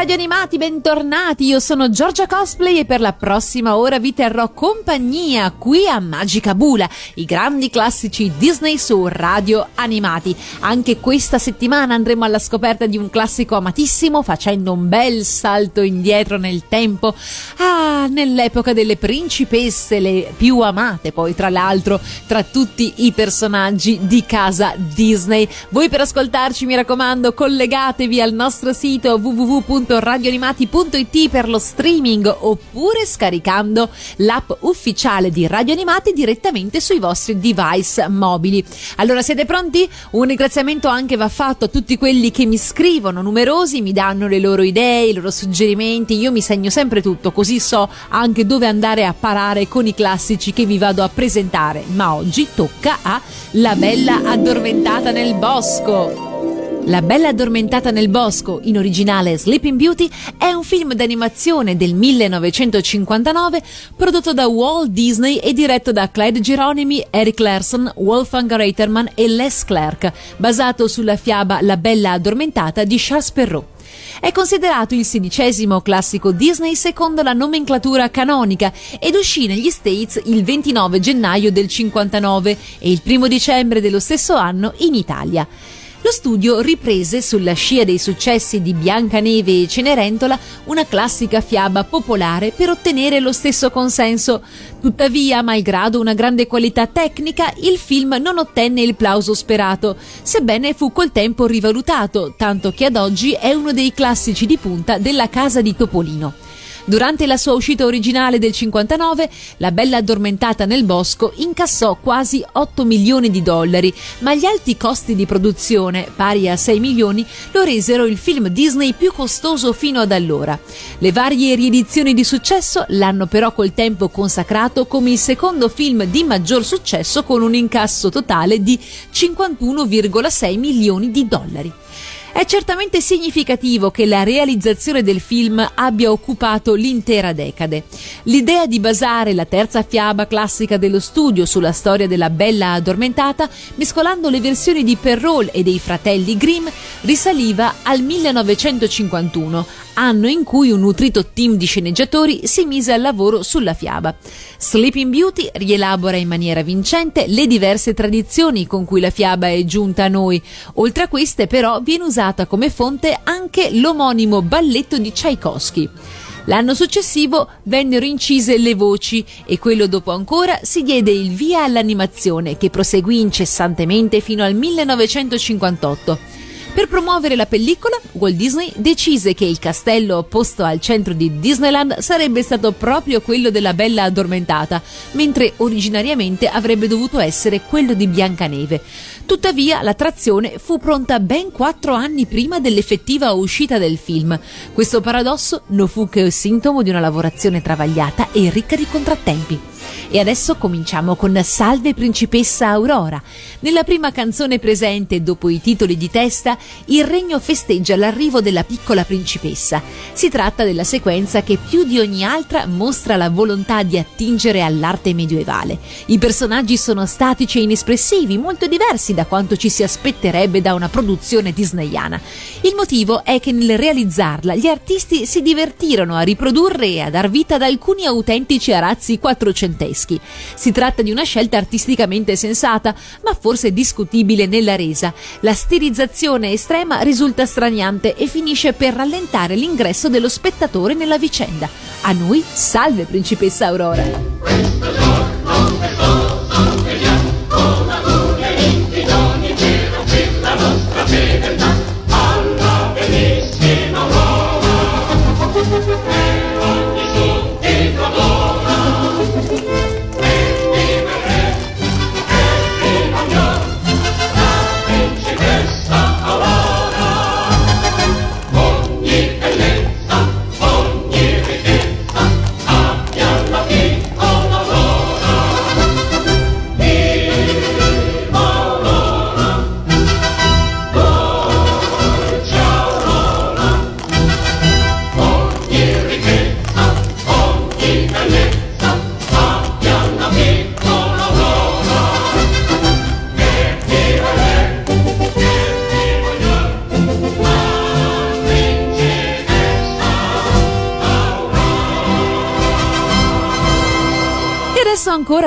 Radio Animati, bentornati. Io sono Giorgia Cosplay e per la prossima ora vi terrò compagnia qui a Magica Bula, i grandi classici Disney su Radio Animati. Anche questa settimana andremo alla scoperta di un classico amatissimo, facendo un bel salto indietro nel tempo. Ah, nell'epoca delle principesse, le più amate poi tra l'altro tra tutti i personaggi di casa Disney. Voi per ascoltarci, mi raccomando, collegatevi al nostro sito www www.radioanimati.it per lo streaming oppure scaricando l'app ufficiale di Radio Animati direttamente sui vostri device mobili. Allora siete pronti? Un ringraziamento anche va fatto a tutti quelli che mi scrivono, numerosi, mi danno le loro idee, i loro suggerimenti, io mi segno sempre tutto, così so anche dove andare a parare con i classici che vi vado a presentare. Ma oggi tocca a La bella addormentata nel bosco. La bella addormentata nel bosco, in originale Sleeping Beauty, è un film d'animazione del 1959 prodotto da Walt Disney e diretto da Clyde Geronimi, Eric Larson, Wolfgang Reiterman e Les Clark, basato sulla fiaba La bella addormentata di Charles Perrault. È considerato il sedicesimo classico Disney secondo la nomenclatura canonica ed uscì negli States il 29 gennaio del 59 e il 1 dicembre dello stesso anno in Italia. Lo studio riprese sulla scia dei successi di Biancaneve e Cenerentola una classica fiaba popolare per ottenere lo stesso consenso. Tuttavia, malgrado una grande qualità tecnica, il film non ottenne il plauso sperato, sebbene fu col tempo rivalutato, tanto che ad oggi è uno dei classici di punta della casa di Topolino. Durante la sua uscita originale del 59, La bella addormentata nel bosco incassò quasi 8 milioni di dollari, ma gli alti costi di produzione, pari a 6 milioni, lo resero il film Disney più costoso fino ad allora. Le varie riedizioni di successo l'hanno però col tempo consacrato come il secondo film di maggior successo con un incasso totale di 51,6 milioni di dollari. È certamente significativo che la realizzazione del film abbia occupato l'intera decade. L'idea di basare la terza fiaba classica dello studio sulla storia della bella addormentata, mescolando le versioni di Perrault e dei fratelli Grimm, risaliva al 1951, anno in cui un nutrito team di sceneggiatori si mise al lavoro sulla fiaba. Sleeping Beauty rielabora in maniera vincente le diverse tradizioni con cui la fiaba è giunta a noi. Oltre a queste, però, viene usata come fonte anche l'omonimo balletto di Tchaikovsky. L'anno successivo vennero incise le voci e quello dopo ancora si diede il via all'animazione che proseguì incessantemente fino al 1958. Per promuovere la pellicola, Walt Disney decise che il castello posto al centro di Disneyland sarebbe stato proprio quello della Bella Addormentata, mentre originariamente avrebbe dovuto essere quello di Biancaneve. Tuttavia, l'attrazione fu pronta ben quattro anni prima dell'effettiva uscita del film. Questo paradosso non fu che il sintomo di una lavorazione travagliata e ricca di contrattempi. E adesso cominciamo con Salve principessa Aurora. Nella prima canzone presente, dopo i titoli di testa, il regno festeggia l'arrivo della piccola principessa. Si tratta della sequenza che più di ogni altra mostra la volontà di attingere all'arte medievale. I personaggi sono statici e inespressivi, molto diversi da quanto ci si aspetterebbe da una produzione disneyana. Il motivo è che nel realizzarla gli artisti si divertirono a riprodurre e a dar vita ad alcuni autentici arazzi quattrocenteschi tedeschi. Si tratta di una scelta artisticamente sensata, ma forse discutibile nella resa. La stilizzazione estrema risulta straniante e finisce per rallentare l'ingresso dello spettatore nella vicenda. A noi, salve principessa Aurora! Fedeltà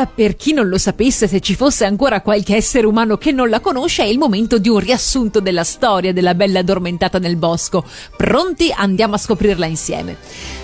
ancora, per chi non lo sapesse, se ci fosse ancora qualche essere umano che non la conosce, è il momento di un riassunto della storia della bella addormentata nel bosco. Pronti? Andiamo a scoprirla insieme.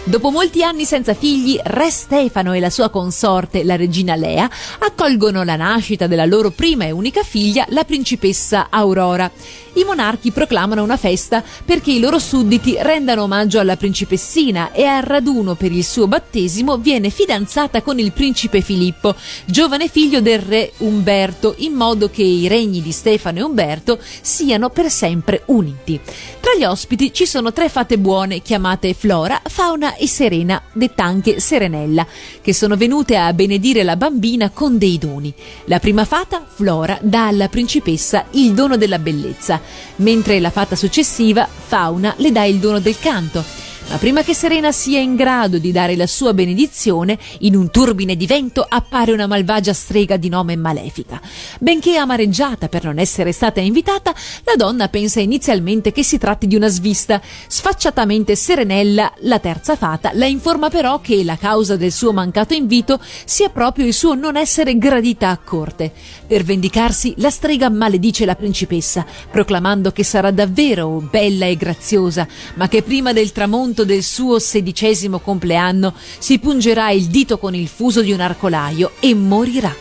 Dopo molti anni senza figli, Re Stefano e la sua consorte, la regina Lea, accolgono la nascita della loro prima e unica figlia, la principessa Aurora. I monarchi proclamano una festa perché i loro sudditi rendano omaggio alla principessina e al raduno per il suo battesimo viene fidanzata con il principe Filippo, giovane figlio del re Umberto, in modo che i regni di Stefano e Umberto siano per sempre uniti. Tra gli ospiti ci sono tre fate buone chiamate Flora, Fauna e Serena, detta anche Serenella, che sono venute a benedire la bambina con dei doni. La prima fata, Flora, dà alla principessa il dono della bellezza, mentre la fata successiva, Fauna, le dà il dono del canto. Ma prima che Serena sia in grado di dare la sua benedizione, in un turbine di vento appare una malvagia strega di nome Malefica. Benché amareggiata per non essere stata invitata, la donna pensa inizialmente che si tratti di una svista. Sfacciatamente Serenella, la terza fata, la informa però che la causa del suo mancato invito sia proprio il suo non essere gradita a corte. Per vendicarsi, la strega maledice la principessa, proclamando che sarà davvero bella e graziosa, ma che prima del tramonto del suo sedicesimo compleanno si pungerà il dito con il fuso di un arcolaio e morirà.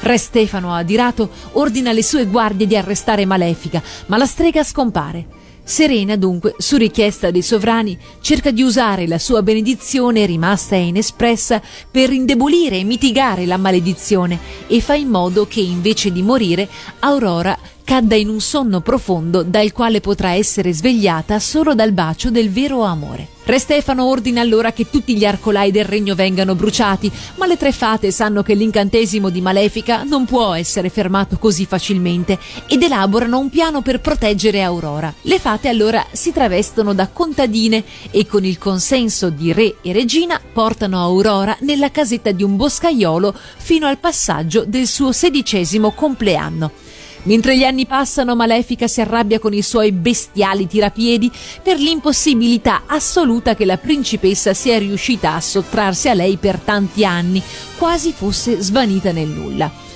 Re Stefano, adirato, ordina alle sue guardie di arrestare Malefica, ma la strega scompare. Serena, dunque, su richiesta dei sovrani, cerca di usare la sua benedizione rimasta inespressa per indebolire e mitigare la maledizione e fa in modo che invece di morire Aurora cadda in un sonno profondo dal quale potrà essere svegliata solo dal bacio del vero amore. Re Stefano ordina allora che tutti gli arcolai del regno vengano bruciati, ma le tre fate sanno che l'incantesimo di Malefica non può essere fermato così facilmente ed elaborano un piano per proteggere Aurora. Le fate allora si travestono da contadine e con il consenso di re e regina portano Aurora nella casetta di un boscaiolo fino al passaggio del suo sedicesimo compleanno. Mentre gli anni passano, Malefica si arrabbia con i suoi bestiali tirapiedi per l'impossibilità assoluta che la principessa sia riuscita a sottrarsi a lei per tanti anni, quasi fosse svanita nel nulla.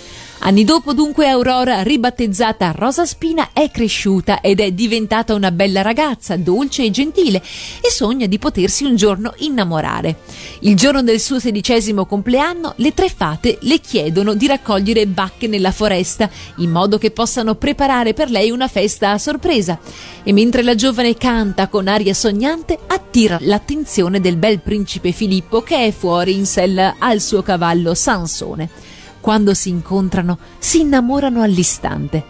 Anni dopo dunque Aurora, ribattezzata Rosa Spina, è cresciuta ed è diventata una bella ragazza, dolce e gentile, e sogna di potersi un giorno innamorare. Il giorno del suo sedicesimo compleanno, le tre fate le chiedono di raccogliere bacche nella foresta, in modo che possano preparare per lei una festa a sorpresa. E mentre la giovane canta con aria sognante, attira l'attenzione del bel principe Filippo che è fuori in sella al suo cavallo Sansone quando si incontrano, si innamorano all'istante.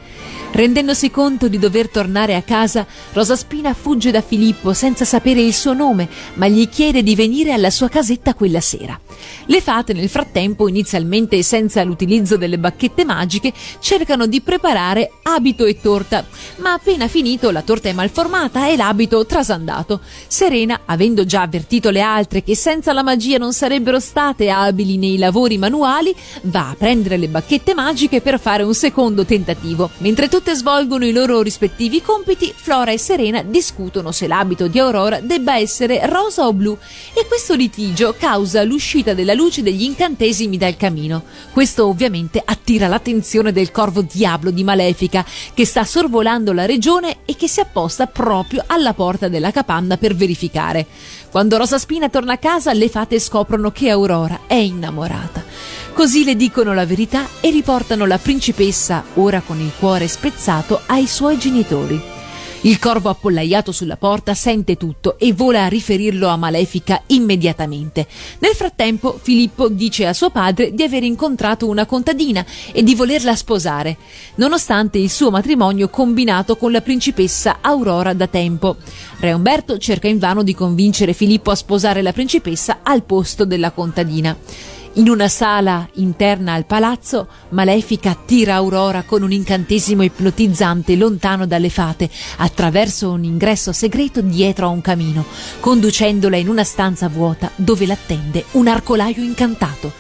Rendendosi conto di dover tornare a casa, Rosa Spina fugge da Filippo senza sapere il suo nome, ma gli chiede di venire alla sua casetta quella sera. Le fate nel frattempo, inizialmente senza l'utilizzo delle bacchette magiche, cercano di preparare abito e torta, ma appena finito la torta è malformata e l'abito trasandato. Serena, avendo già avvertito le altre che senza la magia non sarebbero state abili nei lavori manuali, va a prendere le bacchette magiche per fare un secondo tentativo. Mentre tutte svolgono i loro rispettivi compiti, Flora e Serena discutono se l'abito di Aurora debba essere rosa o blu e questo litigio causa l'uscita della luce degli incantesimi dal camino. Questo ovviamente attira l'attenzione del corvo diablo di Malefica che sta sorvolando la regione e che si apposta proprio alla porta della capanna per verificare. Quando Rosa Spina torna a casa, le fate scoprono che Aurora è innamorata. Così le dicono la verità e riportano la principessa, ora con il cuore spezzato, ai suoi genitori. Il corvo appollaiato sulla porta sente tutto e vola a riferirlo a Malefica immediatamente. Nel frattempo Filippo dice a suo padre di aver incontrato una contadina e di volerla sposare, nonostante il suo matrimonio combinato con la principessa Aurora da tempo. Re Umberto cerca invano di convincere Filippo a sposare la principessa al posto della contadina. In una sala interna al palazzo, Malefica attira Aurora con un incantesimo ipnotizzante lontano dalle fate, attraverso un ingresso segreto dietro a un camino, conducendola in una stanza vuota dove l'attende un arcolaio incantato.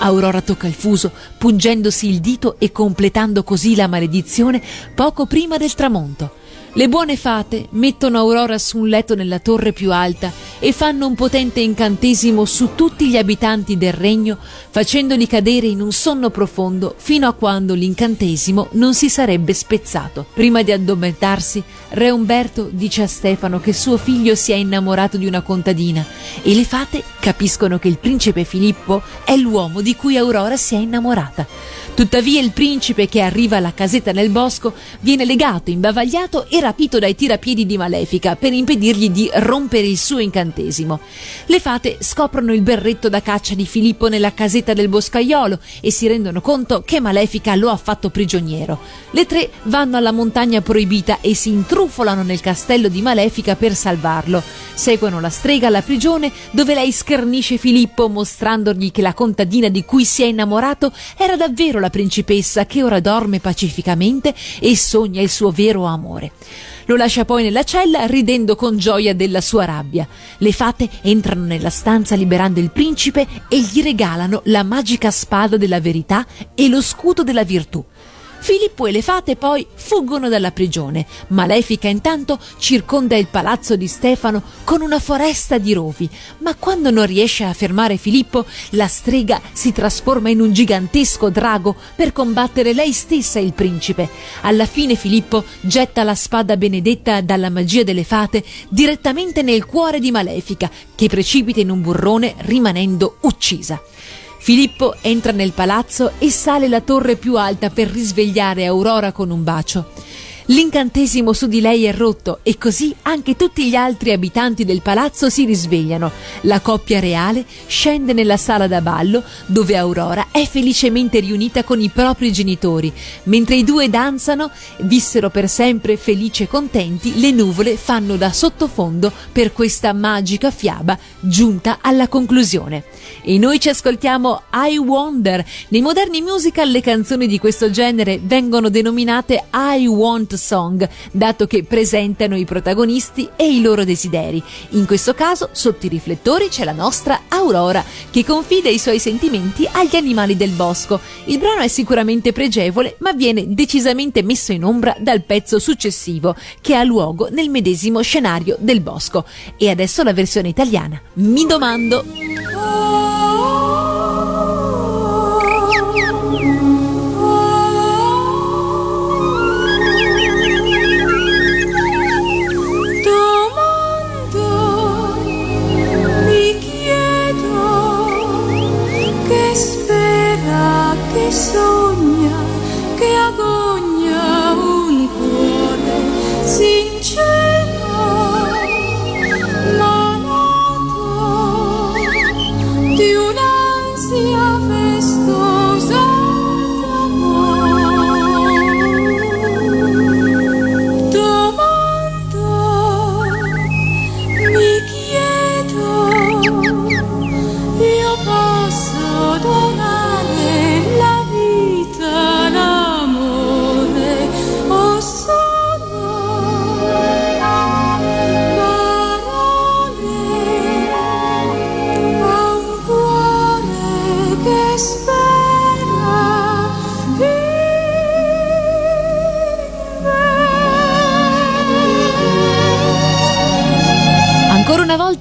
Aurora tocca il fuso, pungendosi il dito e completando così la maledizione poco prima del tramonto. Le buone fate mettono Aurora su un letto nella torre più alta e fanno un potente incantesimo su tutti gli abitanti del regno, facendoli cadere in un sonno profondo fino a quando l'incantesimo non si sarebbe spezzato. Prima di addormentarsi, Re Umberto dice a Stefano che suo figlio si è innamorato di una contadina e le fate capiscono che il principe Filippo è l'uomo di cui Aurora si è innamorata. Tuttavia il principe che arriva alla casetta nel bosco viene legato, imbavagliato e rapito dai tirapiedi di Malefica per impedirgli di rompere il suo incantesimo. Le fate scoprono il berretto da caccia di Filippo nella casetta del boscaiolo e si rendono conto che Malefica lo ha fatto prigioniero. Le tre vanno alla montagna proibita e si intrufolano nel castello di Malefica per salvarlo. Seguono la strega alla prigione dove lei schernisce Filippo mostrandogli che la contadina di cui si è innamorato era davvero la principessa che ora dorme pacificamente e sogna il suo vero amore. Lo lascia poi nella cella ridendo con gioia della sua rabbia. Le fate entrano nella stanza liberando il principe e gli regalano la magica spada della verità e lo scudo della virtù. Filippo e le fate poi fuggono dalla prigione. Malefica intanto circonda il palazzo di Stefano con una foresta di rovi, ma quando non riesce a fermare Filippo, la strega si trasforma in un gigantesco drago per combattere lei stessa e il principe. Alla fine Filippo getta la spada benedetta dalla magia delle fate direttamente nel cuore di Malefica, che precipita in un burrone rimanendo uccisa. Filippo entra nel palazzo e sale la torre più alta per risvegliare Aurora con un bacio. L'incantesimo su di lei è rotto e così anche tutti gli altri abitanti del palazzo si risvegliano. La coppia reale scende nella sala da ballo dove Aurora è felicemente riunita con i propri genitori. Mentre i due danzano, vissero per sempre felici e contenti, le nuvole fanno da sottofondo per questa magica fiaba giunta alla conclusione. E noi ci ascoltiamo I Wonder. Nei moderni musical le canzoni di questo genere vengono denominate I Want Song, dato che presentano i protagonisti e i loro desideri. In questo caso, sotto i riflettori c'è la nostra Aurora, che confida i suoi sentimenti agli animali del bosco. Il brano è sicuramente pregevole, ma viene decisamente messo in ombra dal pezzo successivo, che ha luogo nel medesimo scenario del bosco. E adesso la versione italiana. Mi domando. Domando, so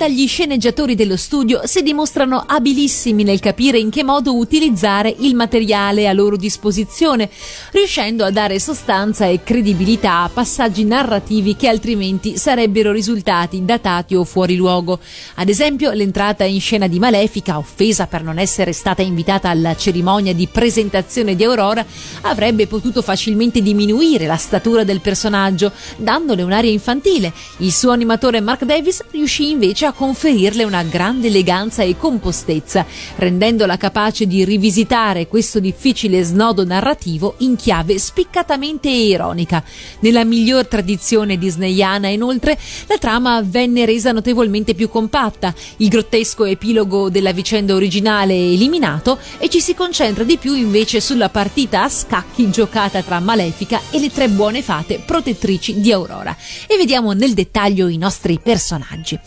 volta gli sceneggiatori dello studio si dimostrano abilissimi nel capire in che modo utilizzare il materiale a loro disposizione, riuscendo a dare sostanza e credibilità a passaggi narrativi che altrimenti sarebbero risultati datati o fuori luogo. Ad esempio, l'entrata in scena di Malefica, offesa per non essere stata invitata alla cerimonia di presentazione di Aurora, avrebbe potuto facilmente diminuire la statura del personaggio, dandole un'aria infantile. Il suo animatore Mark Davis riuscì invece a conferirle una grande eleganza e compostezza, rendendola capace di rivisitare questo difficile snodo narrativo in chiave spiccatamente ironica. Nella miglior tradizione disneyana, inoltre, la trama venne resa notevolmente più compatta, il grottesco epilogo della vicenda originale eliminato e ci si concentra di più invece sulla partita a scacchi giocata tra Malefica e le tre buone fate protettrici di Aurora. E vediamo nel dettaglio i nostri personaggi.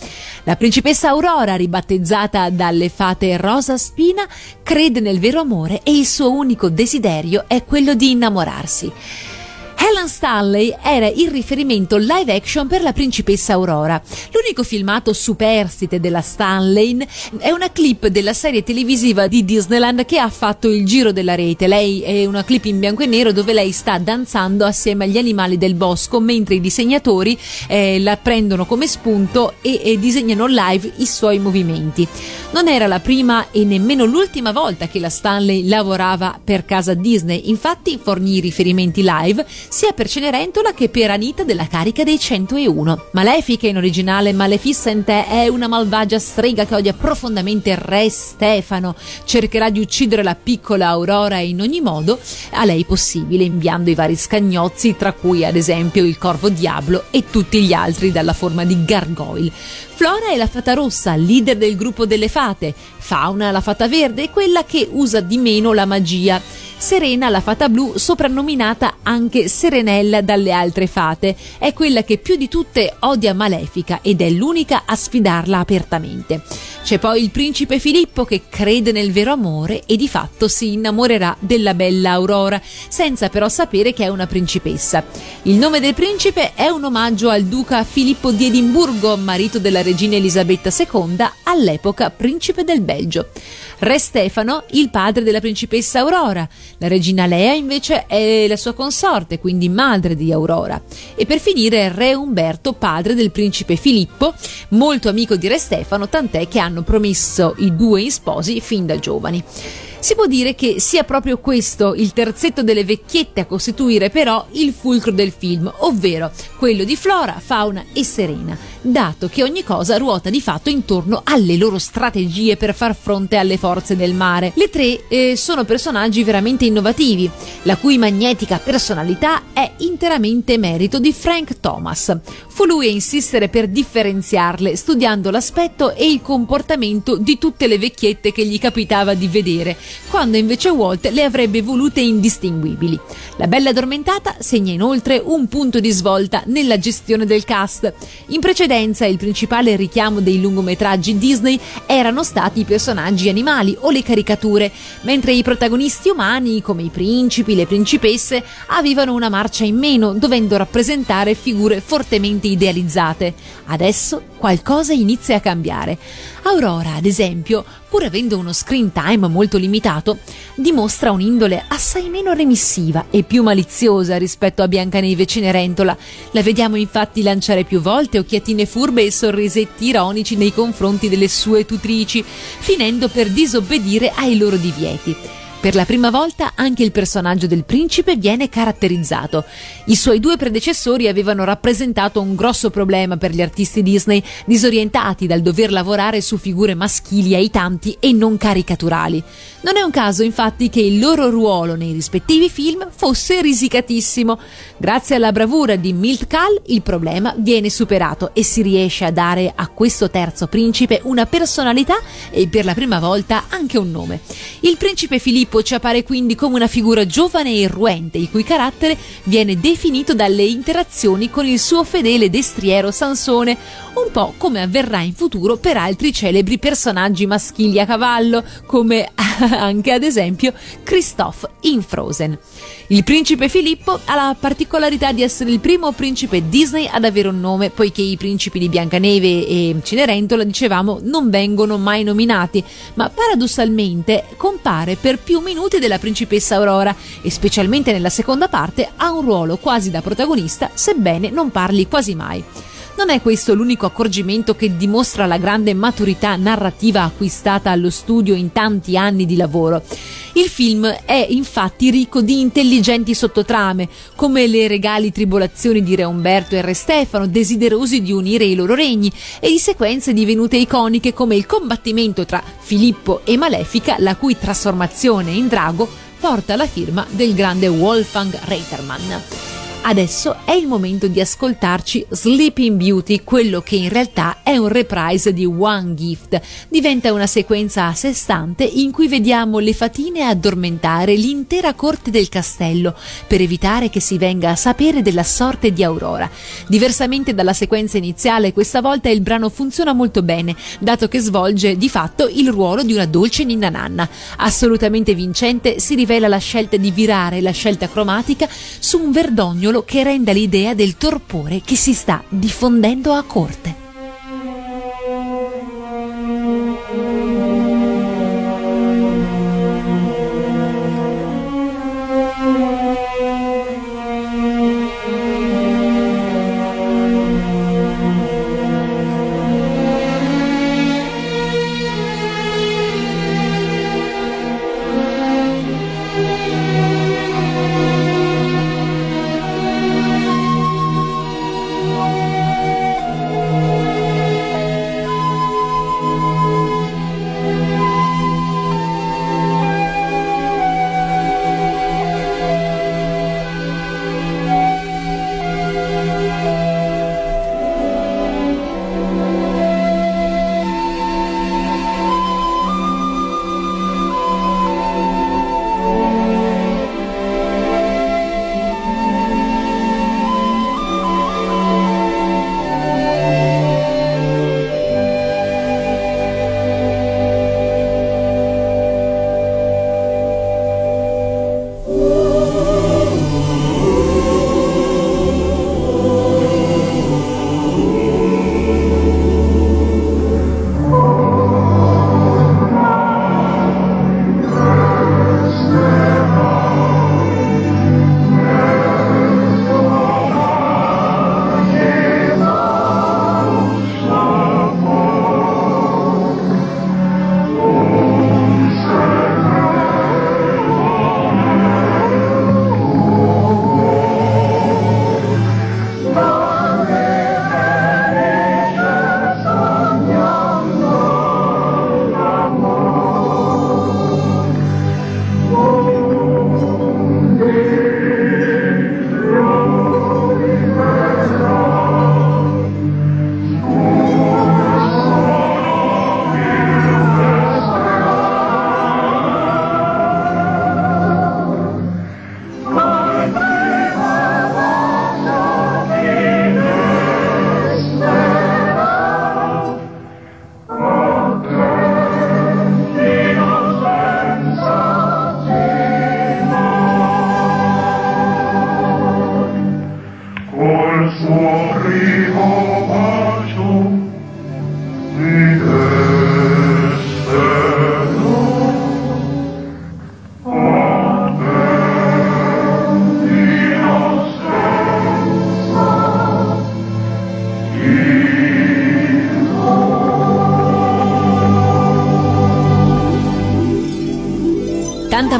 La principessa Aurora, ribattezzata dalle fate Rosa Spina, crede nel vero amore e il suo unico desiderio è quello di innamorarsi. Helen Stanley era il riferimento live action per la principessa Aurora. L'unico filmato superstite della Stanley è una clip della serie televisiva di Disneyland che ha fatto il giro della rete. Lei è una clip in bianco e nero dove lei sta danzando assieme agli animali del bosco mentre i disegnatori eh, la prendono come spunto e, e disegnano live i suoi movimenti. Non era la prima e nemmeno l'ultima volta che la Stanley lavorava per casa Disney, infatti fornì riferimenti live sia per Cenerentola che per Anita della carica dei 101. Malefica in originale Maleficent è una malvagia strega che odia profondamente Re Stefano, cercherà di uccidere la piccola Aurora in ogni modo a lei possibile, inviando i vari scagnozzi, tra cui ad esempio il corvo diablo e tutti gli altri dalla forma di gargoyle. Flora è la fata rossa, leader del gruppo delle fate. Fauna, la fata verde, è quella che usa di meno la magia. Serena, la fata blu, soprannominata anche Serenella dalle altre fate, è quella che più di tutte odia Malefica ed è l'unica a sfidarla apertamente. C'è poi il principe Filippo che crede nel vero amore e di fatto si innamorerà della bella Aurora, senza però sapere che è una principessa. Il nome del principe è un omaggio al duca Filippo di Edimburgo, marito della regina Elisabetta II, all'epoca principe del Belgio. Re Stefano, il padre della principessa Aurora. La regina Lea invece è la sua consorte, quindi madre di Aurora. E per finire Re Umberto, padre del principe Filippo, molto amico di Re Stefano, tant'è che hanno promesso i due in sposi fin da giovani. Si può dire che sia proprio questo il terzetto delle vecchiette a costituire però il fulcro del film, ovvero quello di Flora, Fauna e Serena, dato che ogni cosa ruota di fatto intorno alle loro strategie per far fronte alle forze del mare. Le tre eh, sono personaggi veramente innovativi, la cui magnetica personalità è interamente merito di Frank Thomas. Fu lui a insistere per differenziarle, studiando l'aspetto e il comportamento di tutte le vecchiette che gli capitava di vedere, quando invece Walt le avrebbe volute indistinguibili. La Bella Addormentata segna inoltre un punto di svolta nella gestione del cast. In precedenza il principale richiamo dei lungometraggi Disney erano stati i personaggi animali o le caricature, mentre i protagonisti umani, come i principi, le principesse, avevano una marcia in meno, dovendo rappresentare figure fortemente idealizzate. Adesso qualcosa inizia a cambiare. Aurora, ad esempio, pur avendo uno screen time molto limitato, dimostra un'indole assai meno remissiva e più maliziosa rispetto a Biancaneve Cenerentola. La vediamo infatti lanciare più volte occhiatine furbe e sorrisetti ironici nei confronti delle sue tutrici, finendo per disobbedire ai loro divieti. Per la prima volta anche il personaggio del principe viene caratterizzato. I suoi due predecessori avevano rappresentato un grosso problema per gli artisti Disney, disorientati dal dover lavorare su figure maschili ai tanti e non caricaturali. Non è un caso infatti che il loro ruolo nei rispettivi film fosse risicatissimo. Grazie alla bravura di Milt Kahl il problema viene superato e si riesce a dare a questo terzo principe una personalità e per la prima volta anche un nome. Il principe Filippo ci appare quindi come una figura giovane e irruente, il cui carattere viene definito dalle interazioni con il suo fedele destriero Sansone, un po' come avverrà in futuro per altri celebri personaggi maschili a cavallo, come anche ad esempio Christophe in Frozen. Il principe Filippo ha la particolarità di essere il primo principe Disney ad avere un nome, poiché i principi di Biancaneve e Cenerentola, dicevamo, non vengono mai nominati, ma paradossalmente compare per più minuti della principessa Aurora e specialmente nella seconda parte ha un ruolo quasi da protagonista, sebbene non parli quasi mai. Non è questo l'unico accorgimento che dimostra la grande maturità narrativa acquistata allo studio in tanti anni di lavoro. Il film è infatti ricco di intelligenti sottotrame, come le regali tribolazioni di Re Umberto e Re Stefano, desiderosi di unire i loro regni, e di sequenze divenute iconiche come il combattimento tra Filippo e Malefica, la cui trasformazione in drago porta la firma del grande Wolfgang Reitermann. Adesso è il momento di ascoltarci Sleeping Beauty, quello che in realtà è un reprise di One Gift. Diventa una sequenza a sé stante in cui vediamo le fatine addormentare l'intera corte del castello per evitare che si venga a sapere della sorte di Aurora. Diversamente dalla sequenza iniziale, questa volta il brano funziona molto bene, dato che svolge di fatto il ruolo di una dolce ninna nanna. Assolutamente vincente si rivela la scelta di virare la scelta cromatica su un verdognolo che renda l'idea del torpore che si sta diffondendo a corte.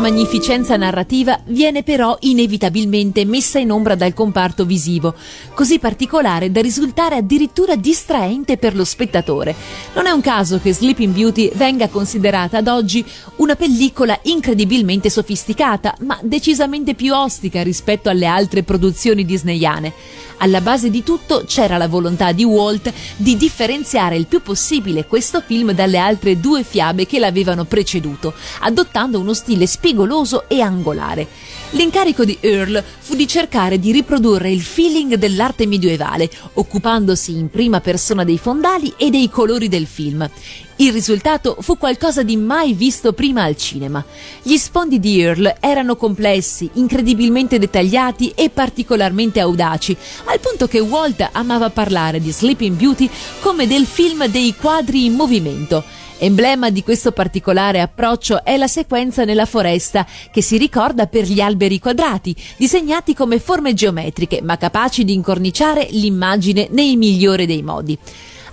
Magnificenza narrativa viene però inevitabilmente messa in ombra dal comparto visivo, così particolare da risultare addirittura distraente per lo spettatore. Non è un caso che Sleeping Beauty venga considerata ad oggi una pellicola incredibilmente sofisticata, ma decisamente più ostica rispetto alle altre produzioni disneyane. Alla base di tutto c'era la volontà di Walt di differenziare il più possibile questo film dalle altre due fiabe che l'avevano preceduto, adottando uno stile spigoloso e angolare. L'incarico di Earl fu di cercare di riprodurre il feeling dell'arte medievale, occupandosi in prima persona dei fondali e dei colori del film. Il risultato fu qualcosa di mai visto prima al cinema. Gli sfondi di Earl erano complessi, incredibilmente dettagliati e particolarmente audaci, al punto che Walt amava parlare di Sleeping Beauty come del film dei quadri in movimento. Emblema di questo particolare approccio è la sequenza nella foresta che si ricorda per gli alberi quadrati, disegnati come forme geometriche, ma capaci di incorniciare l'immagine nei migliori dei modi.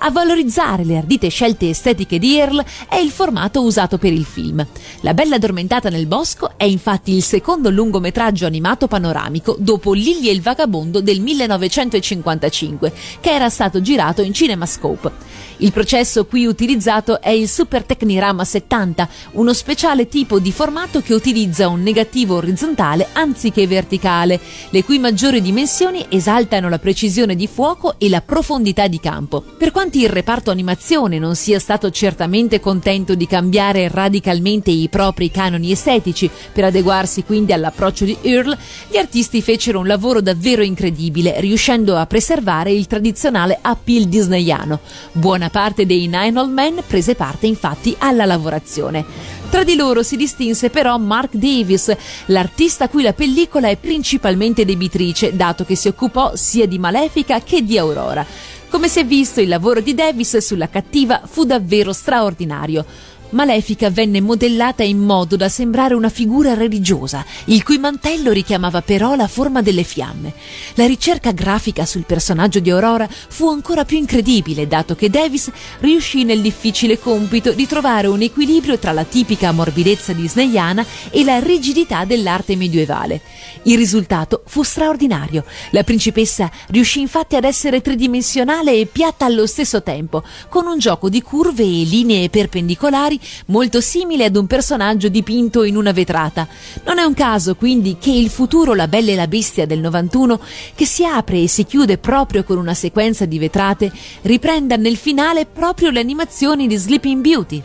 A valorizzare le ardite scelte estetiche di Earl è il formato usato per il film. La Bella addormentata nel bosco è infatti il secondo lungometraggio animato panoramico dopo Lily e il vagabondo del 1955, che era stato girato in CinemaScope. Il processo qui utilizzato è il Super Technirama 70, uno speciale tipo di formato che utilizza un negativo orizzontale anziché verticale, le cui maggiori dimensioni esaltano la precisione di fuoco e la profondità di campo. Per quanti il reparto animazione non sia stato certamente contento di cambiare radicalmente i propri canoni estetici per adeguarsi quindi all'approccio di Earl, gli artisti fecero un lavoro davvero incredibile, riuscendo a preservare il tradizionale appeal disneyano. Buona parte dei Nine Old Men prese parte infatti alla lavorazione. Tra di loro si distinse però Mark Davis, l'artista a cui la pellicola è principalmente debitrice, dato che si occupò sia di Malefica che di Aurora. Come si è visto, il lavoro di Davis sulla cattiva fu davvero straordinario. Malefica venne modellata in modo da sembrare una figura religiosa, il cui mantello richiamava però la forma delle fiamme. La ricerca grafica sul personaggio di Aurora fu ancora più incredibile, dato che Davis riuscì nel difficile compito di trovare un equilibrio tra la tipica morbidezza disneyana e la rigidità dell'arte medievale. Il risultato fu straordinario. La principessa riuscì infatti ad essere tridimensionale e piatta allo stesso tempo, con un gioco di curve e linee perpendicolari molto simile ad un personaggio dipinto in una vetrata. Non è un caso quindi che il futuro La Bella e la Bestia del 91, che si apre e si chiude proprio con una sequenza di vetrate, riprenda nel finale proprio le animazioni di Sleeping Beauty.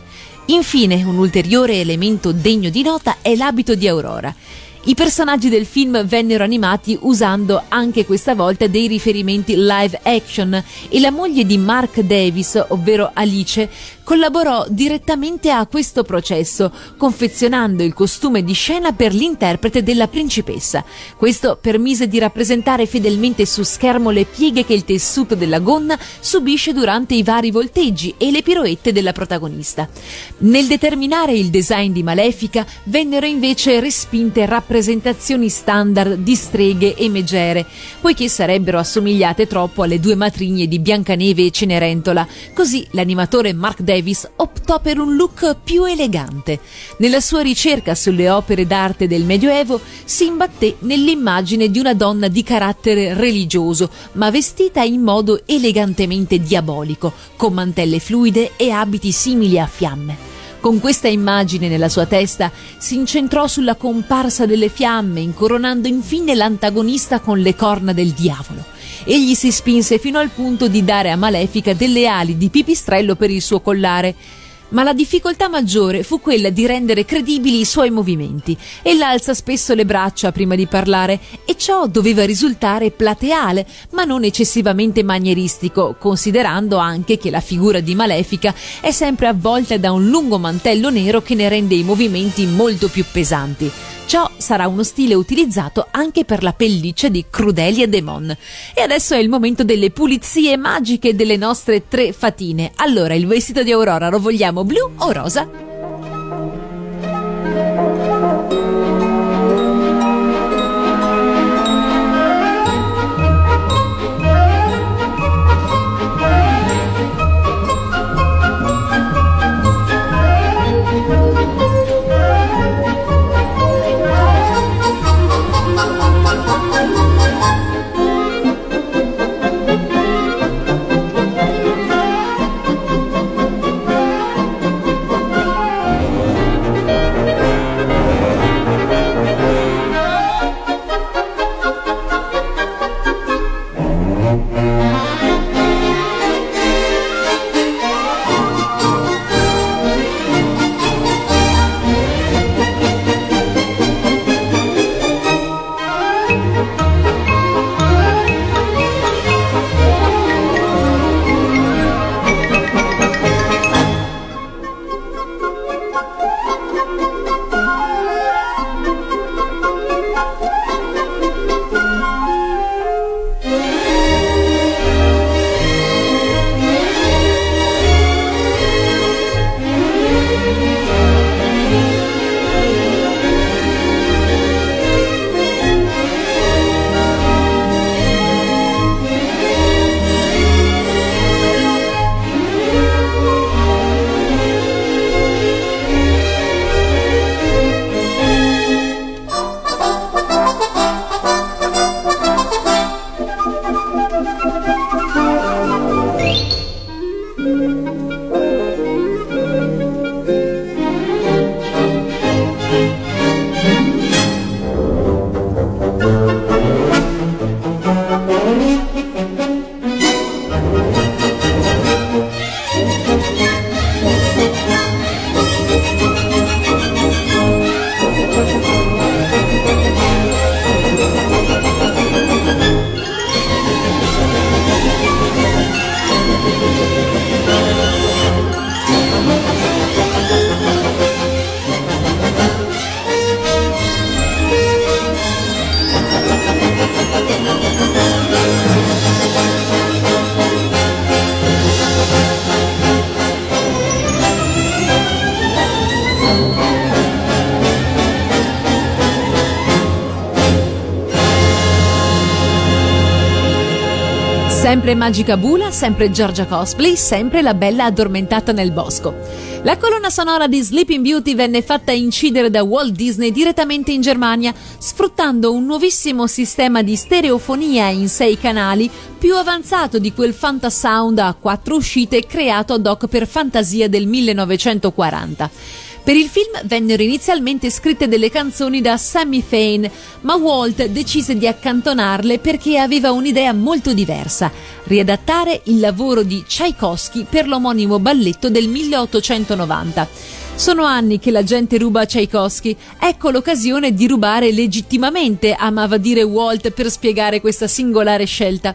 Infine, un ulteriore elemento degno di nota è l'abito di Aurora. I personaggi del film vennero animati usando anche questa volta dei riferimenti live action e la moglie di Mark Davis, ovvero Alice, collaborò direttamente a questo processo, confezionando il costume di scena per l'interprete della principessa. Questo permise di rappresentare fedelmente su schermo le pieghe che il tessuto della gonna subisce durante i vari volteggi e le piroette della protagonista. Nel determinare il design di Malefica vennero invece respinte rappresentazioni standard di streghe e megere, poiché sarebbero assomigliate troppo alle due matrigne di Biancaneve e Cenerentola. Così l'animatore Mark Davis optò per un look più elegante. Nella sua ricerca sulle opere d'arte del Medioevo si imbatté nell'immagine di una donna di carattere religioso, ma vestita in modo elegantemente diabolico, con mantelle fluide e abiti simili a fiamme. Con questa immagine nella sua testa si incentrò sulla comparsa delle fiamme, incoronando infine l'antagonista con le corna del diavolo. Egli si spinse fino al punto di dare a Malefica delle ali di pipistrello per il suo collare. Ma la difficoltà maggiore fu quella di rendere credibili i suoi movimenti. Ella alza spesso le braccia prima di parlare e ciò doveva risultare plateale, ma non eccessivamente manieristico, considerando anche che la figura di Malefica è sempre avvolta da un lungo mantello nero che ne rende i movimenti molto più pesanti. Ciò sarà uno stile utilizzato anche per la pelliccia di Crudelia Demon. E adesso è il momento delle pulizie magiche delle nostre tre fatine. Allora, il vestito di Aurora lo vogliamo blu o rosa? Sempre Magica Bula, sempre Giorgia Cosplay, sempre la bella addormentata nel bosco. La colonna sonora di Sleeping Beauty venne fatta incidere da Walt Disney direttamente in Germania, sfruttando un nuovissimo sistema di stereofonia in sei canali, più avanzato di quel Fantasound a quattro uscite creato ad hoc per Fantasia del 1940. Per il film vennero inizialmente scritte delle canzoni da Sammy Fain, ma Walt decise di accantonarle perché aveva un'idea molto diversa, riadattare il lavoro di Tchaikovsky per l'omonimo balletto del 1890. Sono anni che la gente ruba Tchaikovsky, ecco l'occasione di rubare legittimamente, amava dire Walt per spiegare questa singolare scelta.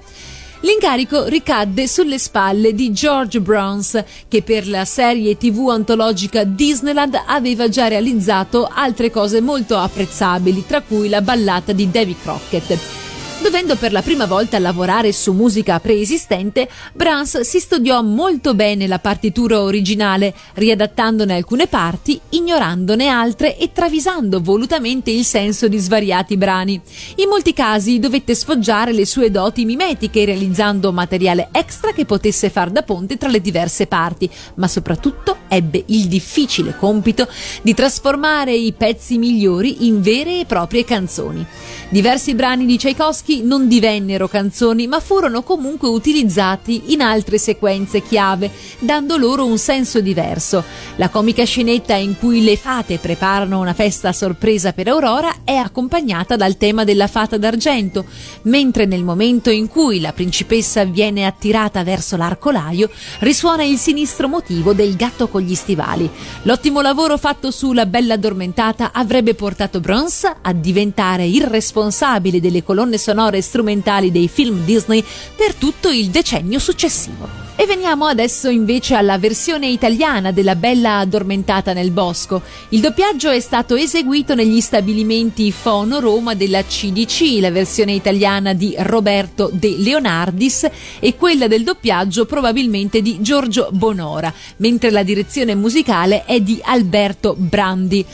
L'incarico ricadde sulle spalle di George Bruns, che per la serie tv antologica Disneyland aveva già realizzato altre cose molto apprezzabili, tra cui la ballata di Davy Crockett. Dovendo per la prima volta lavorare su musica preesistente, Brahms si studiò molto bene la partitura originale, riadattandone alcune parti, ignorandone altre e travisando volutamente il senso di svariati brani. In molti casi dovette sfoggiare le sue doti mimetiche realizzando materiale extra che potesse far da ponte tra le diverse parti, ma soprattutto ebbe il difficile compito di trasformare i pezzi migliori in vere e proprie canzoni. Diversi brani di Tchaikovsky non divennero canzoni, ma furono comunque utilizzati in altre sequenze chiave, dando loro un senso diverso. La comica scenetta in cui le fate preparano una festa a sorpresa per Aurora è accompagnata dal tema della fata d'argento, mentre nel momento in cui la principessa viene attirata verso l'arcolaio risuona il sinistro motivo del gatto con gli stivali. L'ottimo lavoro fatto sulla bella addormentata avrebbe portato Bruns a diventare il responsabile delle colonne sonore e strumentali dei film Disney per tutto il decennio successivo. E veniamo adesso invece alla versione italiana della Bella addormentata nel bosco. Il doppiaggio è stato eseguito negli stabilimenti Fono Roma della CDC, la versione italiana di Roberto De Leonardis e quella del doppiaggio probabilmente di Giorgio Bonora, mentre la direzione musicale è di Alberto Brandi.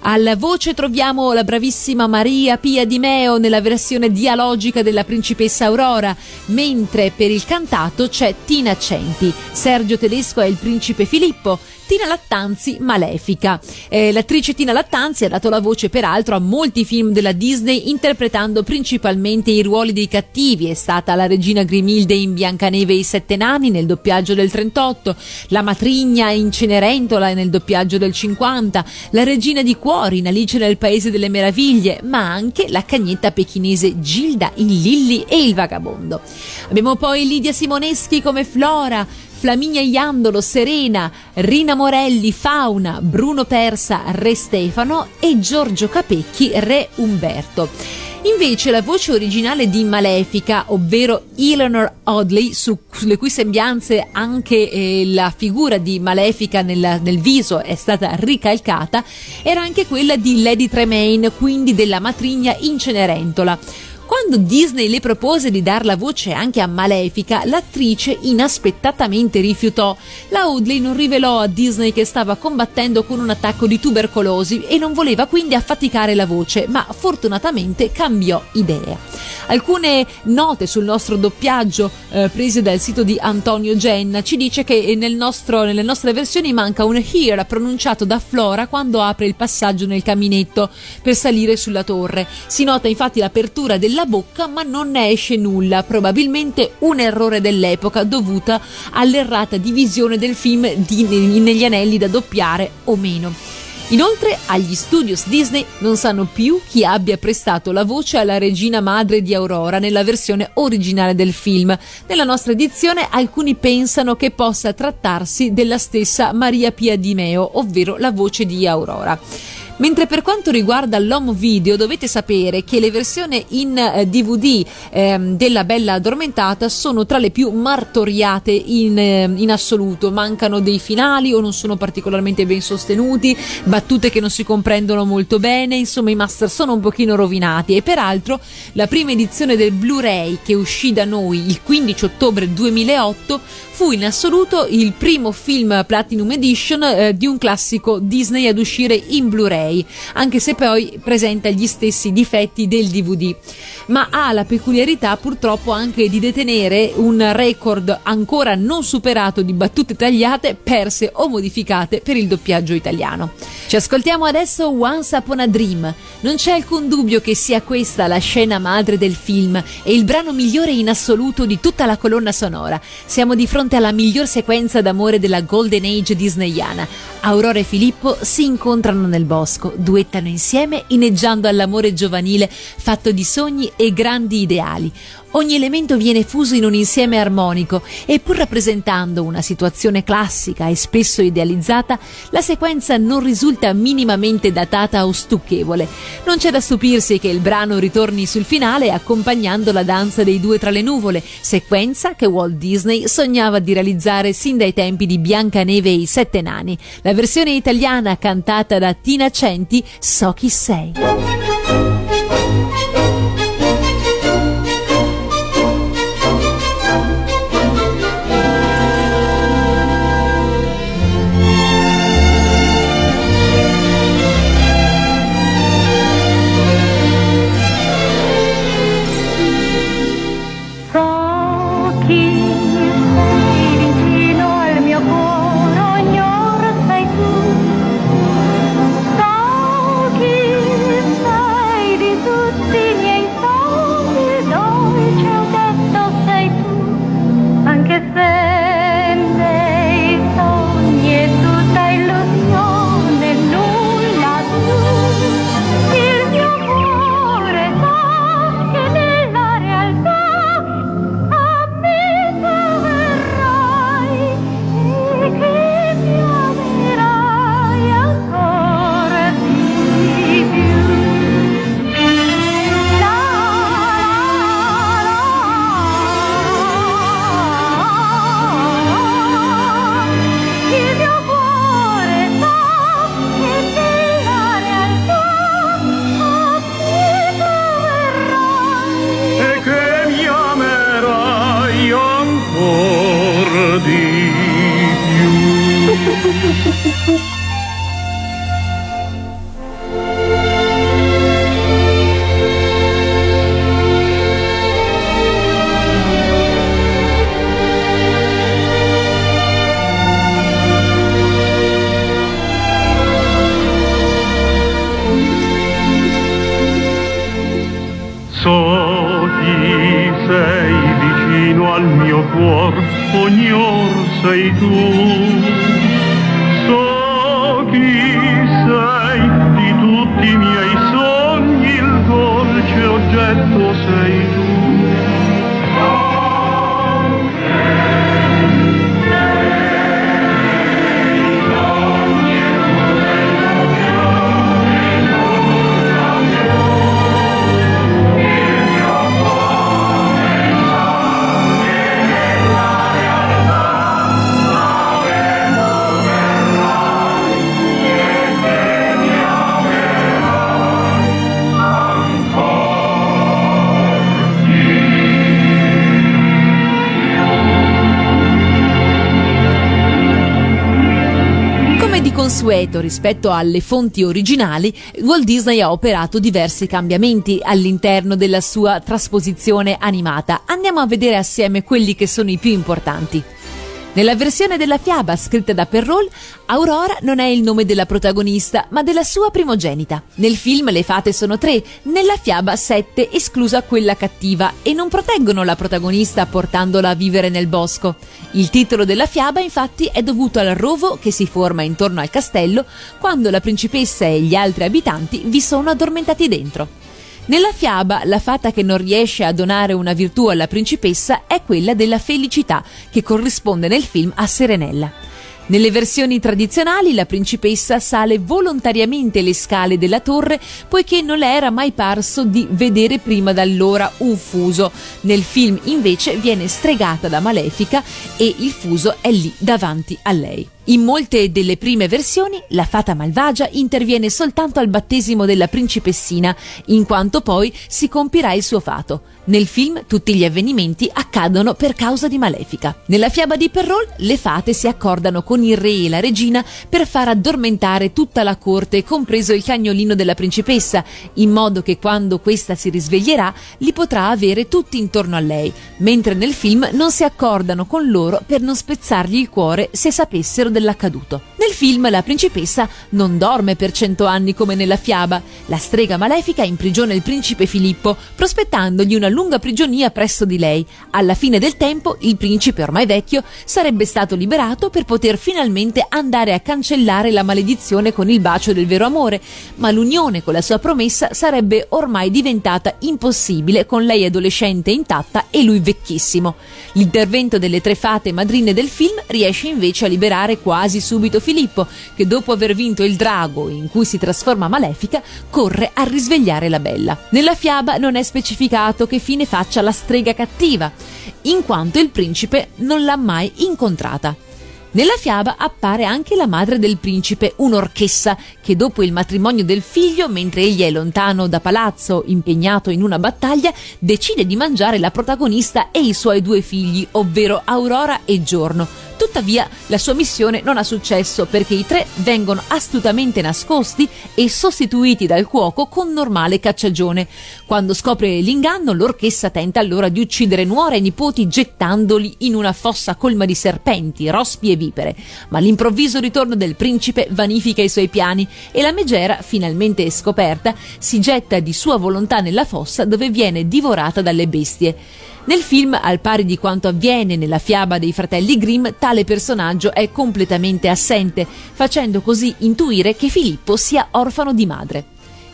Alla voce troviamo la bravissima Maria Pia Di Meo nella versione dialogica della principessa Aurora, mentre per il cantato c'è Tina Centi. Sergio Tedesco è il principe Filippo, Tina Lattanzi Malefica. Eh, l'attrice Tina Lattanzi ha dato la voce peraltro a molti film della Disney interpretando principalmente i ruoli dei cattivi. È stata la regina Grimilde in Biancaneve e i Sette Nani nel doppiaggio del 38, la matrigna in Cenerentola nel doppiaggio del 50, la regina di cuori in Alice nel Paese delle Meraviglie, ma anche la cagnetta pechinese Gilda in Lilli e il Vagabondo. Abbiamo poi Lidia Simoneschi come Flora, Flaminia Iandolo, Serena, Rina Morelli, Fauna, Bruno Persa, Re Stefano e Giorgio Capecchi, Re Umberto. Invece la voce originale di Malefica, ovvero Eleanor Audley, su, sulle cui sembianze anche eh, la figura di Malefica nel, nel viso è stata ricalcata, era anche quella di Lady Tremaine, quindi della matrigna in Cenerentola. Quando Disney le propose di dar la voce anche a Malefica, l'attrice inaspettatamente rifiutò. La Audley non rivelò a Disney che stava combattendo con un attacco di tubercolosi e non voleva quindi affaticare la voce, ma fortunatamente cambiò idea. Alcune note sul nostro doppiaggio eh, prese dal sito di Antonio Genna ci dice che nel nostro, nelle nostre versioni manca un here pronunciato da Flora quando apre il passaggio nel caminetto per salire sulla torre. Si nota infatti l'apertura della bocca ma non ne esce nulla, probabilmente un errore dell'epoca dovuta all'errata divisione del film di, negli anelli da doppiare o meno. Inoltre, agli studios Disney non sanno più chi abbia prestato la voce alla regina madre di Aurora nella versione originale del film. Nella nostra edizione alcuni pensano che possa trattarsi della stessa Maria Pia Di Meo, ovvero la voce di Aurora. Mentre per quanto riguarda l'home video dovete sapere che le versioni in eh, DVD ehm, della Bella Addormentata sono tra le più martoriate in, eh, in assoluto, mancano dei finali o non sono particolarmente ben sostenuti, battute che non si comprendono molto bene, insomma i master sono un pochino rovinati. E peraltro la prima edizione del Blu-ray che uscì da noi il 15 ottobre 2008 fu in assoluto il primo film Platinum Edition eh, di un classico Disney ad uscire in Blu-ray, anche se poi presenta gli stessi difetti del DVD, ma ha la peculiarità purtroppo anche di detenere un record ancora non superato di battute tagliate, perse o modificate per il doppiaggio italiano. Ci ascoltiamo adesso Once Upon a Dream. Non c'è alcun dubbio che sia questa la scena madre del film e il brano migliore in assoluto di tutta la colonna sonora. Siamo di fronte alla miglior sequenza d'amore della Golden Age disneyana. Aurora e Filippo si incontrano nel bosco, duettano insieme inneggiando all'amore giovanile fatto di sogni e grandi ideali. Ogni elemento viene fuso in un insieme armonico e pur rappresentando una situazione classica e spesso idealizzata, la sequenza non risulta minimamente datata o stucchevole. Non c'è da stupirsi che il brano ritorni sul finale accompagnando la danza dei due tra le nuvole, sequenza che Walt Disney sognava di realizzare sin dai tempi di Biancaneve e i Sette Nani. La versione italiana cantata da Tina Centi, So chi sei. Rispetto alle fonti originali, Walt Disney ha operato diversi cambiamenti all'interno della sua trasposizione animata. Andiamo a vedere assieme quelli che sono i più importanti. Nella versione della fiaba scritta da Perrault, Aurora non è il nome della protagonista, ma della sua primogenita. Nel film le fate sono tre, nella fiaba sette, esclusa quella cattiva, e non proteggono la protagonista portandola a vivere nel bosco. Il titolo della fiaba, infatti, è dovuto al rovo che si forma intorno al castello quando la principessa e gli altri abitanti vi sono addormentati dentro. Nella fiaba, la fata che non riesce a donare una virtù alla principessa è quella della felicità, che corrisponde nel film a Serenella. Nelle versioni tradizionali la principessa sale volontariamente le scale della torre poiché non le era mai parso di vedere prima d'allora un fuso. Nel film invece viene stregata da Malefica e il fuso è lì davanti a lei. In molte delle prime versioni, la fata malvagia interviene soltanto al battesimo della principessina, in quanto poi si compirà il suo fato. Nel film tutti gli avvenimenti accadono per causa di Malefica. Nella fiaba di Perrault le fate si accordano con il re e la regina per far addormentare tutta la corte, compreso il cagnolino della principessa, in modo che quando questa si risveglierà li potrà avere tutti intorno a lei, mentre nel film non si accordano con loro per non spezzargli il cuore se sapessero dell'accaduto. Nel film la principessa non dorme per cento anni come nella fiaba. La strega malefica imprigiona il principe Filippo, prospettandogli una lunga prigionia presso di lei. Alla fine del tempo, il principe, ormai vecchio, sarebbe stato liberato per poter finalmente andare a cancellare la maledizione con il bacio del vero amore, ma l'unione con la sua promessa sarebbe ormai diventata impossibile con lei adolescente intatta e lui vecchissimo. L'intervento delle tre fate madrine del film riesce invece a liberare quasi subito Filippo, che dopo aver vinto il drago in cui si trasforma Malefica, corre a risvegliare la bella. Nella fiaba non è specificato che fine faccia la strega cattiva, in quanto il principe non l'ha mai incontrata. Nella fiaba appare anche la madre del principe, un'orchessa, che dopo il matrimonio del figlio, mentre egli è lontano da palazzo, impegnato in una battaglia, decide di mangiare la protagonista e i suoi due figli, ovvero Aurora e Giorno. Tuttavia, la sua missione non ha successo perché i tre vengono astutamente nascosti e sostituiti dal cuoco con normale cacciagione. Quando scopre l'inganno, l'orchessa tenta allora di uccidere nuora e nipoti gettandoli in una fossa colma di serpenti, rospi e vipere. Ma l'improvviso ritorno del principe vanifica i suoi piani e la megera, finalmente scoperta, si getta di sua volontà nella fossa dove viene divorata dalle bestie. Nel film, al pari di quanto avviene nella fiaba dei fratelli Grimm, tale personaggio è completamente assente, facendo così intuire che Filippo sia orfano di madre.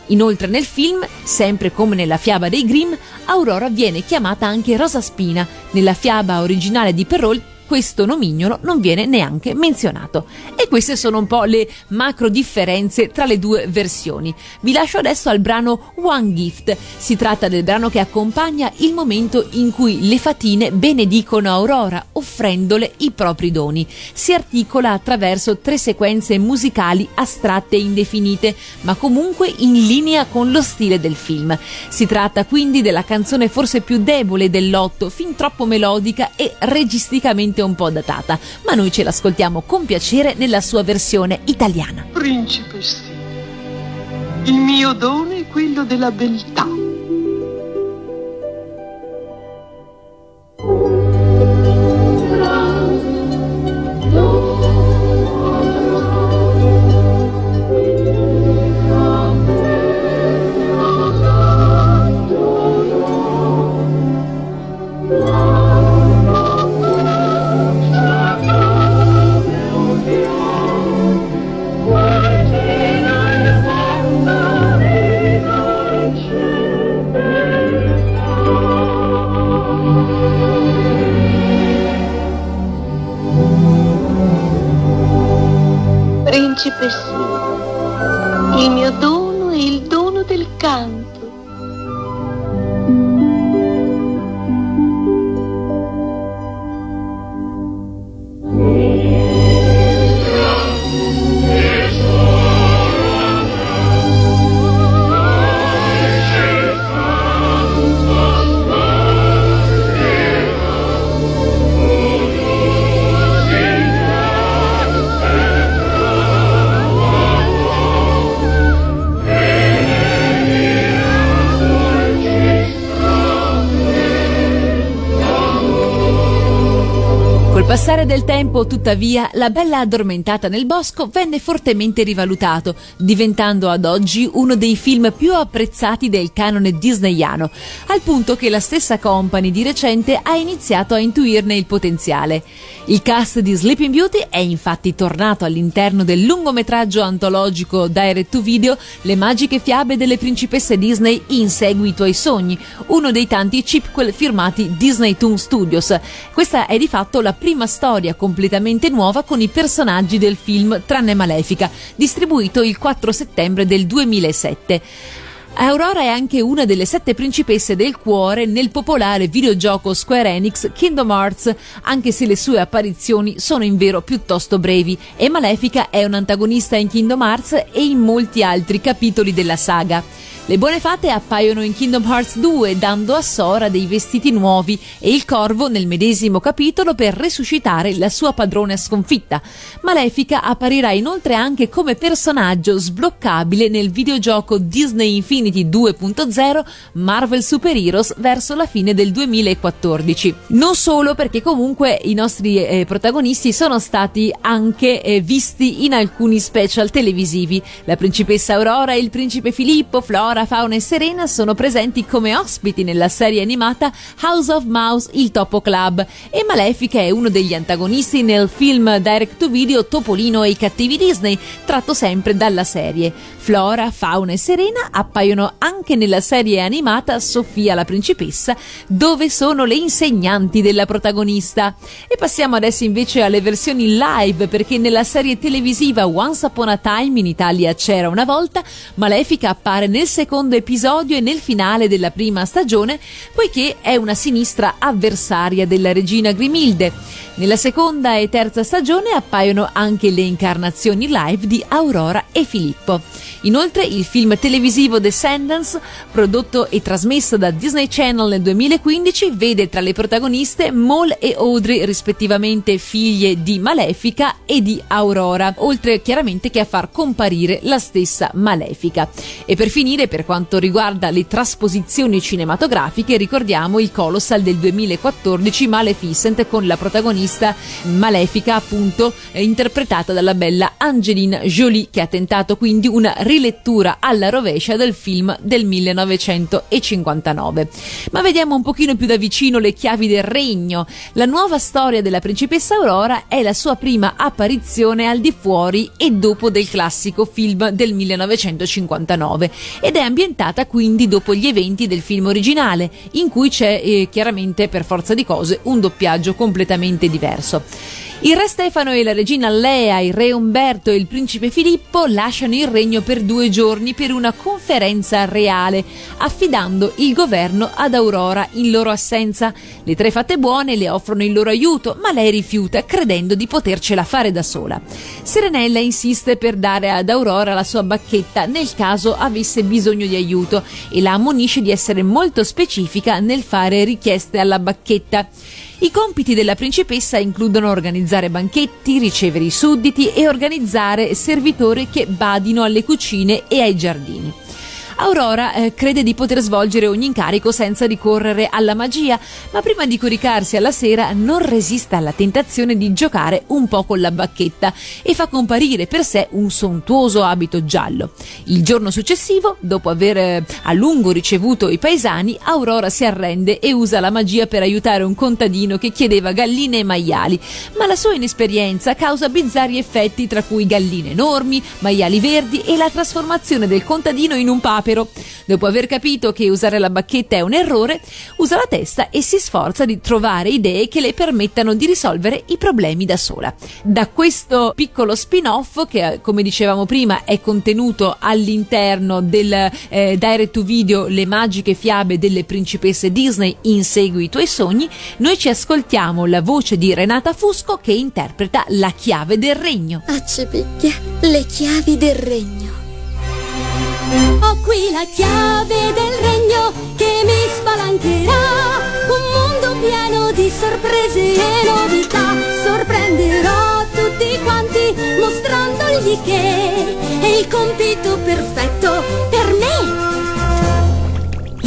Inoltre nel film, sempre come nella fiaba dei Grimm, Aurora viene chiamata anche Rosa Spina. Nella fiaba originale di Perrault questo nomignolo non viene neanche menzionato. E queste sono un po' le macro differenze tra le due versioni. Vi lascio adesso al brano One Gift. Si tratta del brano che accompagna il momento in cui le fatine benedicono Aurora, offrendole i propri doni. Si articola attraverso tre sequenze musicali astratte e indefinite, ma comunque in linea con lo stile del film. Si tratta quindi della canzone forse più debole dell'otto, fin troppo melodica e registicamente un po' datata, ma noi ce l'ascoltiamo con piacere nella sua versione italiana. Principessina, il mio dono è quello della beltà. Principessina, il mio dono è il dono del canto. Passare del tempo, tuttavia, la bella addormentata nel bosco venne fortemente rivalutato, diventando ad oggi uno dei film più apprezzati del canone disneyano, al punto che la stessa company di recente ha iniziato a intuirne il potenziale. Il cast di Sleeping Beauty è infatti tornato all'interno del lungometraggio antologico direct to video Le magiche fiabe delle principesse Disney in seguito ai sogni, uno dei tanti chipquel firmati Disney Toon Studios. Questa è di fatto la prima storia completamente nuova con i personaggi del film tranne Malefica, distribuito il 4 settembre del 2007. Aurora è anche una delle sette principesse del cuore nel popolare videogioco Square Enix Kingdom Hearts, anche se le sue apparizioni sono in vero piuttosto brevi, e Malefica è un antagonista in Kingdom Hearts e in molti altri capitoli della saga. Le buone fate appaiono in Kingdom Hearts 2 dando a Sora dei vestiti nuovi e il corvo nel medesimo capitolo per resuscitare la sua padrona sconfitta. Malefica apparirà inoltre anche come personaggio sbloccabile nel videogioco Disney Infinity 2.0 Marvel Super Heroes verso la fine del 2014. Non solo perché comunque i nostri eh, protagonisti sono stati anche eh, visti in alcuni special televisivi. La principessa Aurora il principe Filippo, Flora Flora, Fauna e Serena sono presenti come ospiti nella serie animata House of Mouse, il Topo Club e Malefica è uno degli antagonisti nel film direct to video Topolino e i cattivi Disney, tratto sempre dalla serie. Flora, Fauna e Serena appaiono anche nella serie animata Sofia la principessa, dove sono le insegnanti della protagonista. E passiamo adesso invece alle versioni live, perché nella serie televisiva Once Upon a Time in Italia c'era una volta, Malefica appare nel secondo secondo episodio e nel finale della prima stagione, poiché è una sinistra avversaria della regina Grimilde. Nella seconda e terza stagione appaiono anche le incarnazioni live di Aurora e Filippo. Inoltre il film televisivo Descendants, prodotto e trasmesso da Disney Channel nel 2015, vede tra le protagoniste Maul e Audrey, rispettivamente figlie di Malefica e di Aurora, oltre chiaramente che a far comparire la stessa Malefica. E per finire, per quanto riguarda le trasposizioni cinematografiche, ricordiamo il Colossal del 2014 Maleficent con la protagonista Malefica, appunto eh, interpretata dalla bella Angeline Jolie, che ha tentato quindi una rilettura alla rovescia del film del 1959. Ma vediamo un pochino più da vicino le chiavi del regno. La nuova storia della principessa Aurora è la sua prima apparizione al di fuori e dopo del classico film del 1959 ed è ambientata quindi dopo gli eventi del film originale, in cui c'è eh, chiaramente per forza di cose un doppiaggio completamente diverso. Il re Stefano e la regina Lea, il re Umberto e il principe Filippo lasciano il regno per due giorni per una conferenza reale, affidando il governo ad Aurora in loro assenza. Le tre fatte buone le offrono il loro aiuto, ma lei rifiuta, credendo di potercela fare da sola. Serenella insiste per dare ad Aurora la sua bacchetta nel caso avesse bisogno di aiuto e la ammonisce di essere molto specifica nel fare richieste alla bacchetta. I compiti della principessa includono organizzare banchetti, ricevere i sudditi e organizzare servitori che badino alle cucine e ai giardini. Aurora eh, crede di poter svolgere ogni incarico senza ricorrere alla magia, ma prima di coricarsi alla sera non resiste alla tentazione di giocare un po' con la bacchetta e fa comparire per sé un sontuoso abito giallo. Il giorno successivo, dopo aver eh, a lungo ricevuto i paesani, Aurora si arrende e usa la magia per aiutare un contadino che chiedeva galline e maiali, ma la sua inesperienza causa bizzarri effetti tra cui galline enormi, maiali verdi e la trasformazione del contadino in un papero. Dopo aver capito che usare la bacchetta è un errore, usa la testa e si sforza di trovare idee che le permettano di risolvere i problemi da sola. Da questo piccolo spin-off, che come dicevamo prima è contenuto all'interno del eh, direct to video Le magiche fiabe delle principesse Disney Insegui i tuoi sogni, noi ci ascoltiamo la voce di Renata Fusco che interpreta la chiave del regno. Accepicchia, le chiavi del regno. Ho qui la chiave del regno che mi spalancherà un mondo pieno di sorprese e novità. Sorprenderò tutti quanti mostrandogli che è il compito perfetto per me.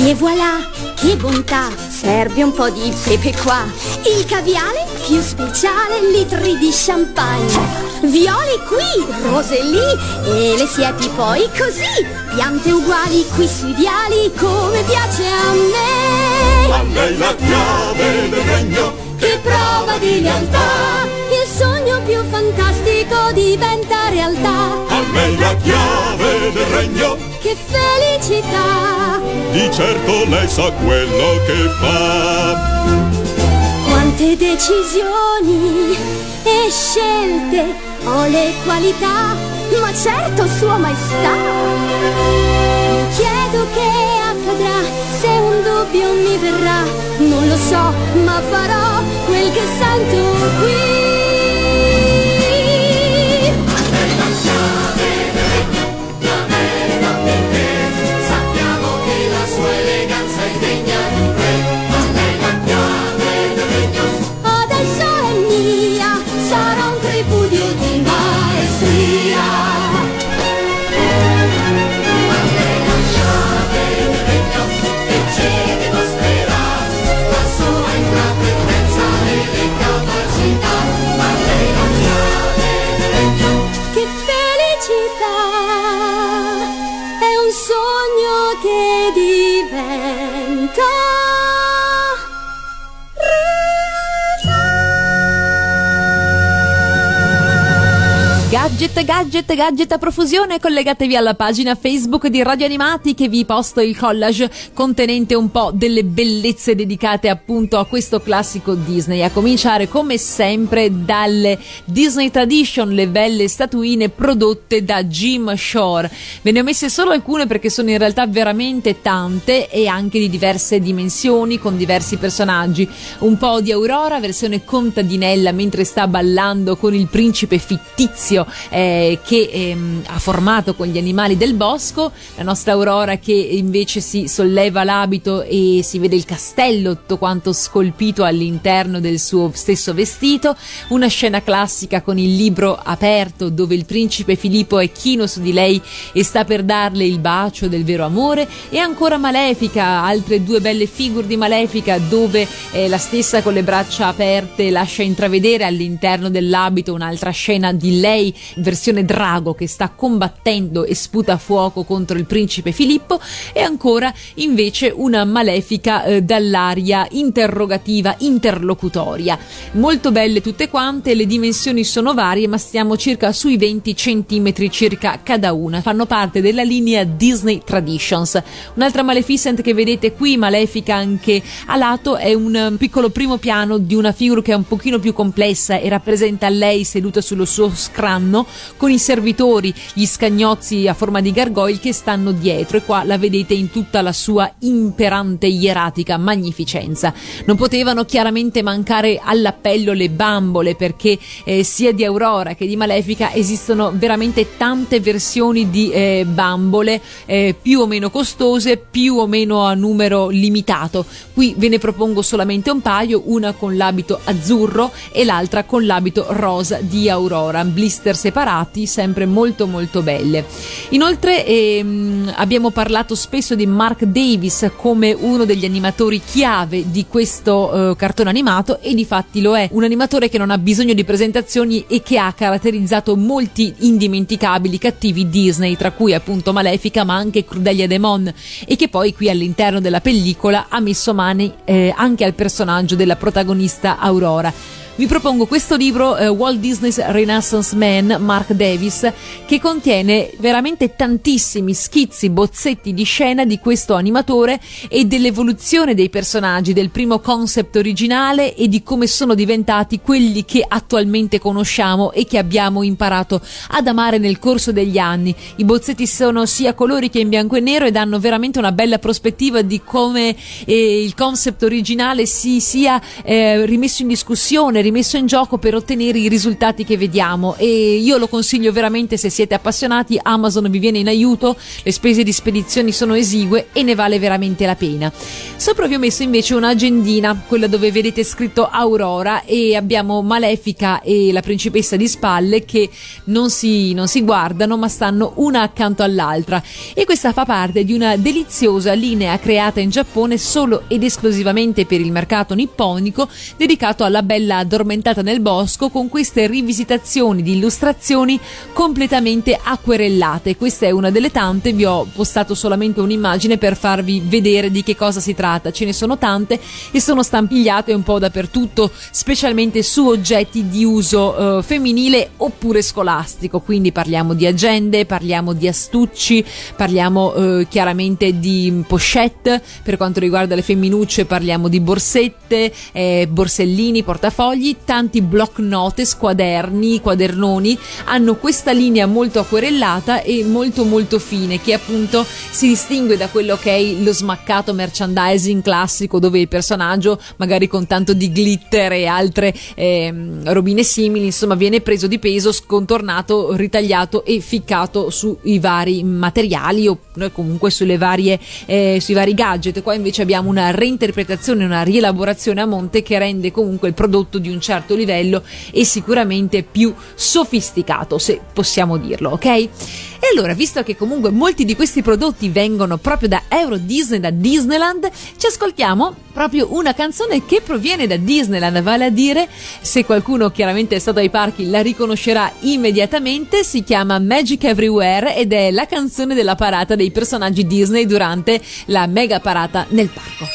E voilà, che bontà! Serve un po' di pepe qua. Il caviale più speciale, litri di champagne. Viole qui, rose lì e le siepi poi così. Piante uguali qui sui viali come piace a me. A lei la chiave del regno Che prova di lealtà. Il sogno più fantastico diventa realtà. A lei la chiave del regno Che felicità! Di certo lei sa quello che fa Quante decisioni e scelte, ho le qualità, ma certo Sua Maestà. chiedo che accadrà se un dubbio mi verrà. Non lo so, ma farò quel che sento qui. Gadget, gadget, gadget a profusione, collegatevi alla pagina Facebook di Radio Animati che vi posto il collage contenente un po' delle bellezze dedicate appunto a questo classico Disney, a cominciare come sempre dalle Disney Tradition, le belle statuine prodotte da Jim Shore. Ve ne ho messe solo alcune perché sono in realtà veramente tante e anche di diverse dimensioni con diversi personaggi. Un po' di Aurora, versione contadinella mentre sta ballando con il principe fittizio eh, che ehm, ha formato con gli animali del bosco, la nostra Aurora che invece si solleva l'abito e si vede il castello tutto quanto scolpito all'interno del suo stesso vestito, una scena classica con il libro aperto dove il principe Filippo è chino su di lei e sta per darle il bacio del vero amore. E ancora Malefica, altre due belle figure di Malefica dove eh, la stessa con le braccia aperte lascia intravedere all'interno dell'abito un'altra scena di lei versione drago che sta combattendo e sputa fuoco contro il principe Filippo e ancora invece una malefica eh, dall'aria interrogativa interlocutoria. Molto belle tutte quante le dimensioni sono varie ma stiamo circa sui 20 centimetri circa cada una. Fanno parte della linea Disney Traditions. Un'altra Maleficent che vedete qui malefica anche a lato è un eh, piccolo primo piano di una figura che è un pochino più complessa e rappresenta lei seduta sullo suo scranno con i servitori, gli scagnozzi a forma di gargoyle che stanno dietro e qua la vedete in tutta la sua imperante ieratica magnificenza. Non potevano chiaramente mancare all'appello le bambole perché eh, sia di Aurora che di Malefica esistono veramente tante versioni di eh, bambole eh, più o meno costose, più o meno a numero limitato. Qui ve ne propongo solamente un paio, una con l'abito azzurro e l'altra con l'abito rosa di Aurora, blister separati, sempre molto molto belle. Inoltre ehm, abbiamo parlato spesso di Mark Davis come uno degli animatori chiave di questo eh, cartone animato e di fatti lo è, un animatore che non ha bisogno di presentazioni e che ha caratterizzato molti indimenticabili cattivi Disney, tra cui appunto Malefica ma anche Crudelia Demon e che poi qui all'interno della pellicola ha messo mani eh, anche al personaggio della protagonista Aurora. Vi propongo questo libro eh, Walt Disney's Renaissance Man, Mark Davis, che contiene veramente tantissimi schizzi, bozzetti di scena di questo animatore e dell'evoluzione dei personaggi, del primo concept originale e di come sono diventati quelli che attualmente conosciamo e che abbiamo imparato ad amare nel corso degli anni. I bozzetti sono sia colori che in bianco e nero e danno veramente una bella prospettiva di come eh, il concept originale si sia eh, rimesso in discussione, rimesso in gioco per ottenere i risultati che vediamo. E io lo consiglio veramente se siete appassionati Amazon vi viene in aiuto le spese di spedizioni sono esigue e ne vale veramente la pena. Sopra vi ho messo invece un'agendina quella dove vedete scritto Aurora e abbiamo Malefica e la principessa di spalle che non si, non si guardano ma stanno una accanto all'altra. E questa fa parte di una deliziosa linea creata in Giappone solo ed esclusivamente per il mercato nipponico dedicato alla bella addormentata nel bosco con queste rivisitazioni di illustrazioni completamente acquerellate. Questa è una delle tante, vi ho postato solamente un'immagine per farvi vedere di che cosa si tratta. Ce ne sono tante e sono stampigliate un po' dappertutto, specialmente su oggetti di uso eh, femminile oppure scolastico. Quindi parliamo di agende, parliamo di astucci, parliamo eh, chiaramente di pochette, per quanto riguarda le femminucce parliamo di borsette, eh, borsellini, portafogli fogli, tanti block notes, quaderni, quadernoni, hanno questa linea molto acquerellata e molto molto fine che appunto si distingue da quello che è lo smaccato merchandising classico dove il personaggio magari con tanto di glitter e altre ehm, robine simili insomma viene preso di peso, scontornato, ritagliato e ficcato sui vari materiali o comunque sulle varie, eh, sui vari gadget. Qua invece abbiamo una reinterpretazione, una rielaborazione a monte che rende comunque il prodotto di un certo livello e sicuramente più sofisticato, se possiamo dirlo, ok? E allora, visto che comunque molti di questi prodotti vengono proprio da Euro Disney, da Disneyland, ci ascoltiamo proprio una canzone che proviene da Disneyland, vale a dire, se qualcuno chiaramente è stato ai parchi la riconoscerà immediatamente, si chiama Magic Everywhere ed è la canzone della parata dei personaggi Disney durante la mega parata nel parco.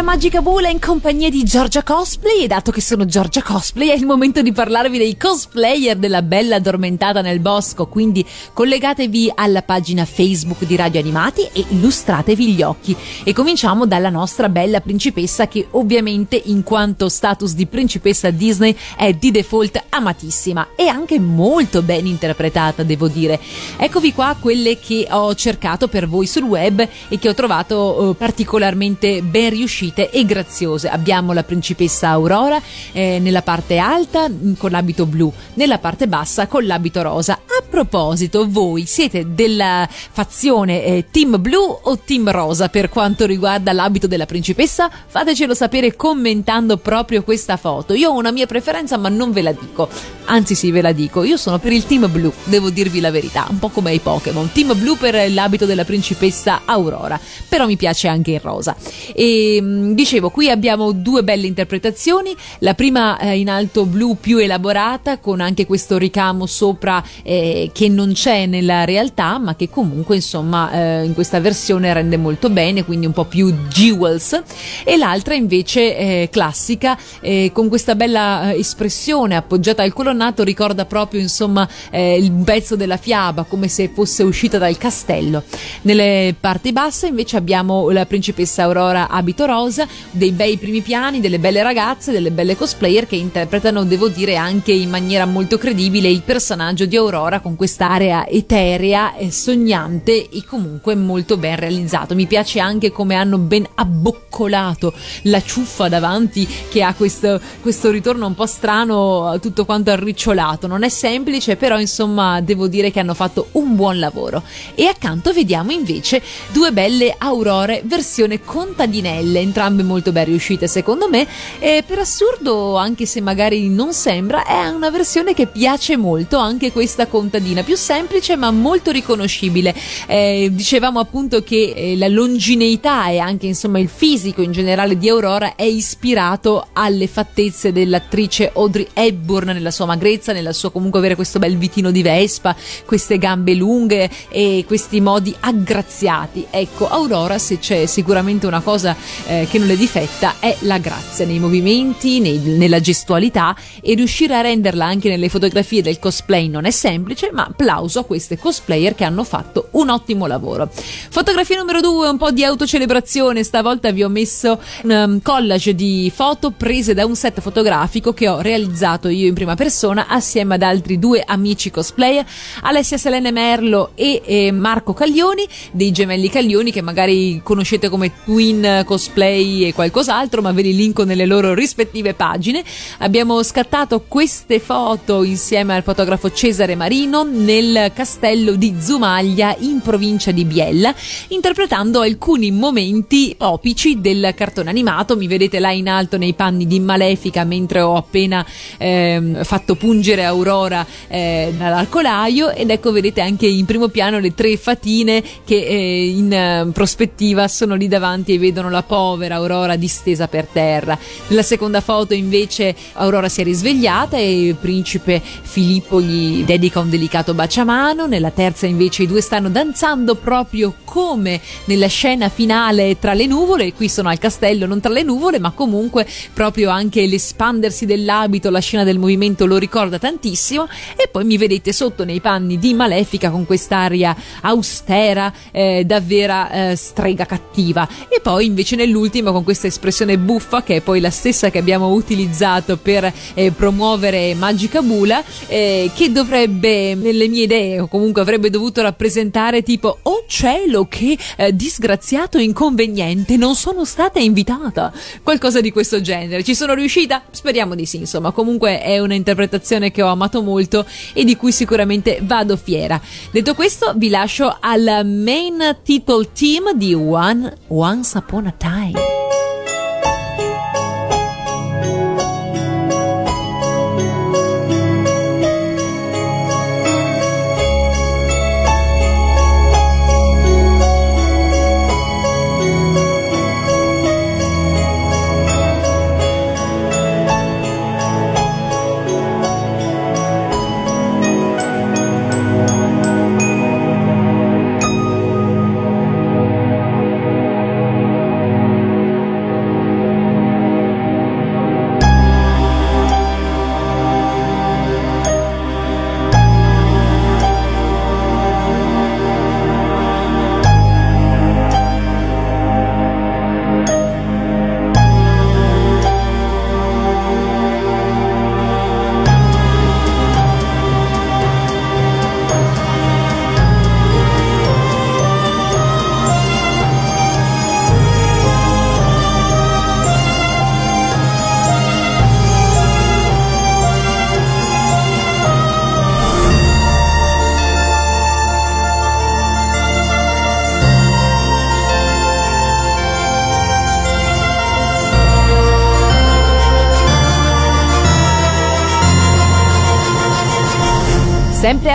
A Magica Bula in compagnia di Giorgia Cosplay e dato che sono Giorgia Cosplay è il momento di parlarvi dei cosplayer della Bella Addormentata nel Bosco, quindi collegatevi alla pagina Facebook di Radio Animati e illustratevi gli occhi. E cominciamo dalla nostra bella principessa che ovviamente in quanto status di principessa Disney è di default amatissima e anche molto ben interpretata, devo dire. Eccovi qua quelle che ho cercato per voi sul web e che ho trovato eh, particolarmente ben riuscite e graziose. Abbiamo la principessa Aurora eh, nella parte alta mh, con l'abito blu, nella parte bassa con l'abito rosa. A proposito, voi siete della fazione eh, team blu o team rosa per quanto riguarda l'abito della principessa? Fatecelo sapere commentando proprio questa foto. Io ho una mia preferenza, ma non ve la dico. Anzi, sì, ve la dico. Io sono per il team blu, devo dirvi la verità, un po' come i Pokémon. Team blu per l'abito della principessa Aurora, però mi piace anche il rosa. E mh, dicevo, qui abbiamo due belle interpretazioni. La prima eh, in alto blu più elaborata, con anche questo ricamo sopra eh, che non c'è nella realtà, ma che comunque insomma eh, in questa versione rende molto bene, quindi un po' più jewels. E l'altra invece eh, classica, eh, con questa bella eh, espressione appoggiata al colonnato, ricorda proprio insomma il pezzo della fiaba, come se fosse uscita dal castello. Nelle parti basse invece abbiamo la principessa Aurora abito rosa, dei bei primi piani, delle belle ragazze, delle belle cosplayer che interpretano, devo dire, anche in maniera molto credibile il personaggio di Aurora con quest'area eterea, e sognante e comunque molto ben realizzato. Mi piace anche come hanno ben abboccolato la ciuffa davanti che ha questo, questo ritorno un po' strano, tutto quanto arricciolato. Non è semplice, però insomma devo dire che hanno fatto un buon lavoro. E accanto vediamo invece due belle aurore versione contadinelle, entrambe molto ben riuscite secondo me. E per assurdo, anche se magari non sembra, è una versione che piace molto, anche questa contadina, più semplice ma molto riconoscibile. Eh, dicevamo appunto che eh, la longineità e anche insomma il fisico in generale di Aurora è ispirato alle fattezze dell'attrice Audrey Hepburn nella sua magrezza, nella sua comunque avere questo bel vitino di Vespa, queste gambe lunghe e questi modi aggraziati. Ecco, Aurora se c'è sicuramente una cosa eh, che non le difetta è la grazia nei movimenti, nei- nella gestualità e riuscire a renderla anche nelle fotografie del cosplay non è semplice, ma applauso a queste cosplayer che hanno fatto un ottimo lavoro. Fotografia numero due, un po' di autocelebrazione, stavolta vi ho messo un um, collage di foto prese da un set fotografico che ho realizzato io in prima persona assieme ad altri due amici cosplayer, Alessia Selene Merlo e eh, Marco Caglioni, dei gemelli Caglioni che magari conoscete come Twin Cosplay e qualcos'altro, ma ve li linko nelle loro rispettive pagine. Abbiamo scattato queste foto insieme al fotografo Cesare Marino nel castello di Zumaglia in provincia di Biella, interpretando alcuni momenti opici del cartone animato. Mi vedete là in alto nei panni di Malefica mentre ho appena ehm, fatto pungere Aurora eh, dall'alcolaio ed ecco vedete anche in primo piano le tre fatine che eh, in eh, prospettiva sono lì davanti e vedono la povera Aurora distesa per terra. Nella seconda foto invece Aurora si è risvegliata e il principe Filippo gli dedica un delicato baciamano, nella terza invece i due stanno danzando proprio come nella scena finale tra le nuvole, qui sono al castello non tra le nuvole, ma comunque proprio anche l'espandersi dell'abito, la scena del movimento lo ricorda tantissimo. E poi mi vedete sotto nei panni di Malefica con quest'aria austera, eh, davvero eh, strega cattiva. E poi invece nell'ultimo con questa espressione buffa che è poi la stessa che abbiamo utilizzato per eh, promuovere Magica Bula eh, che dovrebbe nelle mie idee o comunque avrebbe dovuto rappresentare tipo oh cielo che eh, disgraziato inconveniente non sono stata invitata. Qualcosa di questo genere. Ci sono riuscita? Speriamo di sì insomma. Comunque è un'interpretazione che ho amato molto e di cui sicuramente vado fiera. Detto questo vi lascio al main title team di One Once Upon a Time Once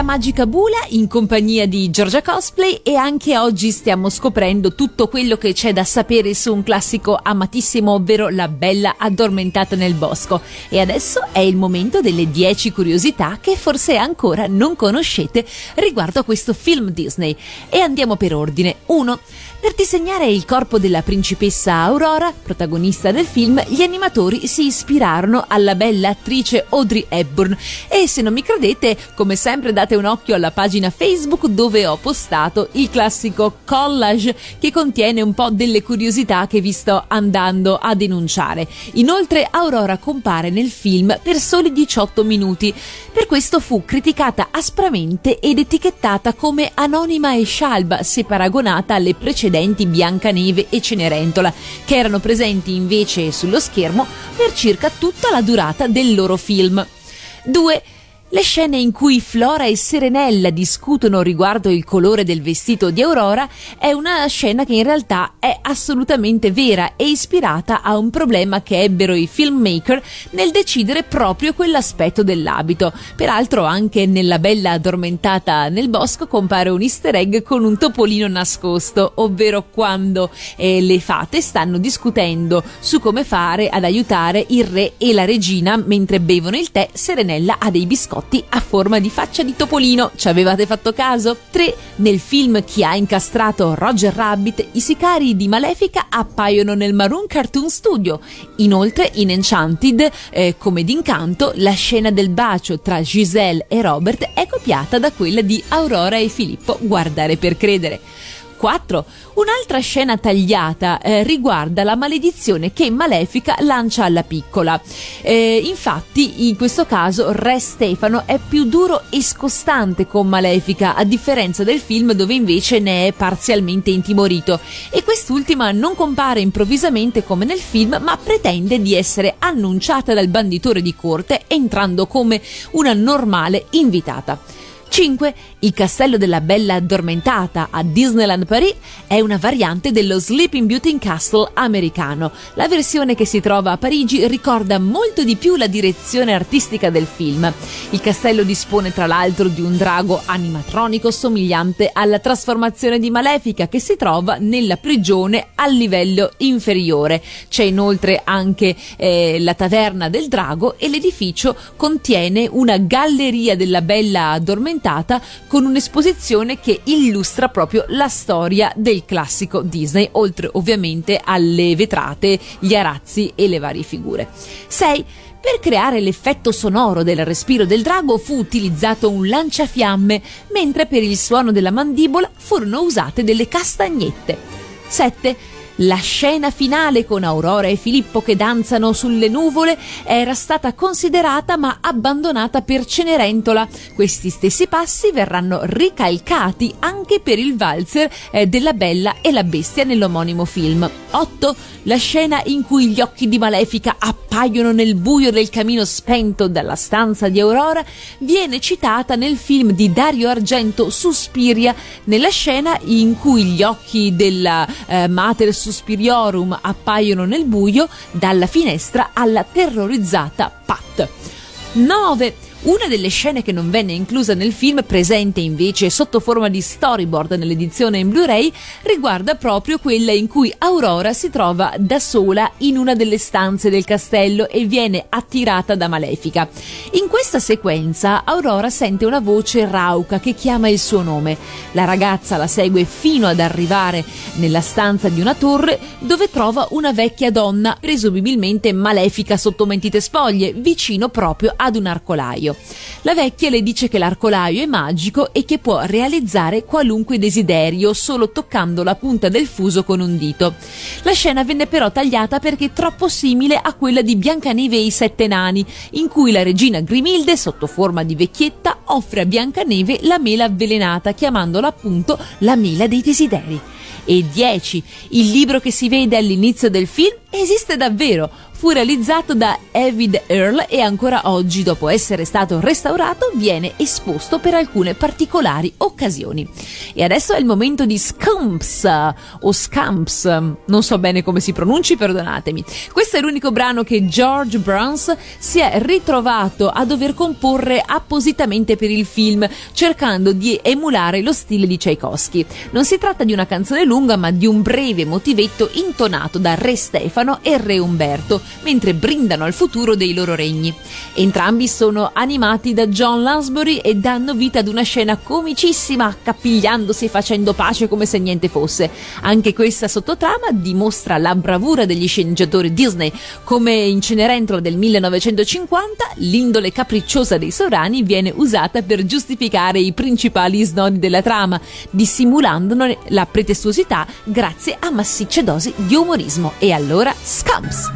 Magica Bula in compagnia di Giorgia Cosplay e anche oggi stiamo scoprendo tutto quello che c'è da sapere su un classico amatissimo, ovvero La Bella addormentata nel bosco. E adesso è il momento delle 10 curiosità che forse ancora non conoscete riguardo a questo film Disney. E andiamo per ordine. 1. Per disegnare il corpo della principessa Aurora, protagonista del film, gli animatori si ispirarono alla bella attrice Audrey Hepburn e se non mi credete, come sempre date un occhio alla pagina Facebook dove ho postato il classico collage che contiene un po' delle curiosità che vi sto andando a denunciare. Inoltre Aurora compare nel film per soli 18 minuti. Per questo fu criticata aspramente ed etichettata come anonima e scialba se paragonata alle precedenti Biancaneve e Cenerentola, che erano presenti invece sullo schermo per circa tutta la durata del loro film. 2. Le scene in cui Flora e Serenella discutono riguardo il colore del vestito di Aurora è una scena che in realtà è assolutamente vera e ispirata a un problema che ebbero i filmmaker nel decidere proprio quell'aspetto dell'abito. Peraltro anche nella bella addormentata nel bosco compare un easter egg con un topolino nascosto, ovvero quando eh, le fate stanno discutendo su come fare ad aiutare il re e la regina mentre bevono il tè, Serenella ha dei biscotti a forma di faccia di topolino. Ci avevate fatto caso? 3. Nel film Chi ha incastrato Roger Rabbit, i sicari di Malefica appaiono nel Maroon Cartoon Studio. Inoltre, in Enchanted, eh, come d'incanto, la scena del bacio tra Giselle e Robert è copiata da quella di Aurora e Filippo. Guardare per credere. 4. Un'altra scena tagliata eh, riguarda la maledizione che Malefica lancia alla piccola. Eh, infatti, in questo caso, Re Stefano è più duro e scostante con Malefica, a differenza del film dove invece ne è parzialmente intimorito. E quest'ultima non compare improvvisamente come nel film, ma pretende di essere annunciata dal banditore di corte entrando come una normale invitata. 5. Il castello della Bella Addormentata a Disneyland Paris è una variante dello Sleeping Beauty Castle americano. La versione che si trova a Parigi ricorda molto di più la direzione artistica del film. Il castello dispone tra l'altro di un drago animatronico somigliante alla trasformazione di Malefica che si trova nella prigione al livello inferiore. C'è inoltre anche eh, la taverna del drago e l'edificio contiene una galleria della Bella Addormentata con un'esposizione che illustra proprio la storia del classico Disney, oltre ovviamente alle vetrate, gli arazzi e le varie figure. 6. Per creare l'effetto sonoro del respiro del drago fu utilizzato un lanciafiamme, mentre per il suono della mandibola furono usate delle castagnette. 7. La scena finale con Aurora e Filippo che danzano sulle nuvole era stata considerata ma abbandonata per Cenerentola. Questi stessi passi verranno ricalcati anche per il valzer eh, della Bella e la Bestia nell'omonimo film. 8. La scena in cui gli occhi di Malefica appaiono nel buio del camino spento dalla stanza di Aurora viene citata nel film di Dario Argento Suspiria, nella scena in cui gli occhi della eh, Mater Suspiriorum appaiono nel buio dalla finestra alla terrorizzata Pat. 9. Una delle scene che non venne inclusa nel film, presente invece sotto forma di storyboard nell'edizione in Blu-ray, riguarda proprio quella in cui Aurora si trova da sola in una delle stanze del castello e viene attirata da Malefica. In questa sequenza Aurora sente una voce rauca che chiama il suo nome. La ragazza la segue fino ad arrivare nella stanza di una torre dove trova una vecchia donna, presumibilmente malefica sotto mentite spoglie, vicino proprio ad un arcolaio. La vecchia le dice che l'arcolaio è magico e che può realizzare qualunque desiderio solo toccando la punta del fuso con un dito. La scena venne però tagliata perché troppo simile a quella di Biancaneve e i sette nani, in cui la regina Grimilde, sotto forma di vecchietta, offre a Biancaneve la mela avvelenata, chiamandola appunto la mela dei desideri. E 10. Il libro che si vede all'inizio del film esiste davvero. fu realizzato da David Earl e ancora oggi, dopo essere stato restaurato, viene esposto per alcune particolari occasioni. E adesso è il momento di Scumps o Scamps, non so bene come si pronunci, perdonatemi. Questo è l'unico brano che George Bruns si è ritrovato a dover comporre appositamente per il film, cercando di emulare lo stile di Tchaikovsky. Non si tratta di una canzone lunga, ma di un breve motivetto intonato da Re Stefano e Re Umberto, mentre brindano al futuro dei loro regni. Entrambi sono animati da John Lansbury e danno vita ad una scena comicissima, accapigliandosi e facendo pace come se niente fosse. Anche questa sottotrama dimostra la bravura degli sceneggiatori Disney. Come in Cenerentola del 1950, l'indole capricciosa dei sovrani viene usata per giustificare i principali snodi della trama, dissimulandone la pretestuosità grazie a massicce dosi di umorismo. E allora, Scumps!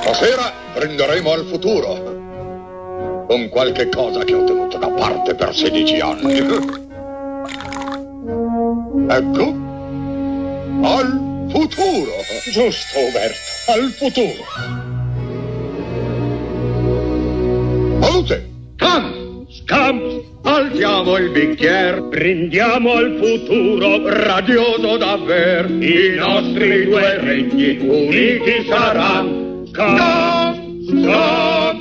Stasera prenderemo al futuro. Con qualche cosa che ho tenuto da parte per 16 anni. Ecco. Al futuro. Giusto, Umberto. Al futuro. Salute. Scamp, scamp, alziamo il bicchiere, brindiamo al futuro, radioso davvero. I nostri due regni uniti saranno. Scamp, scamp,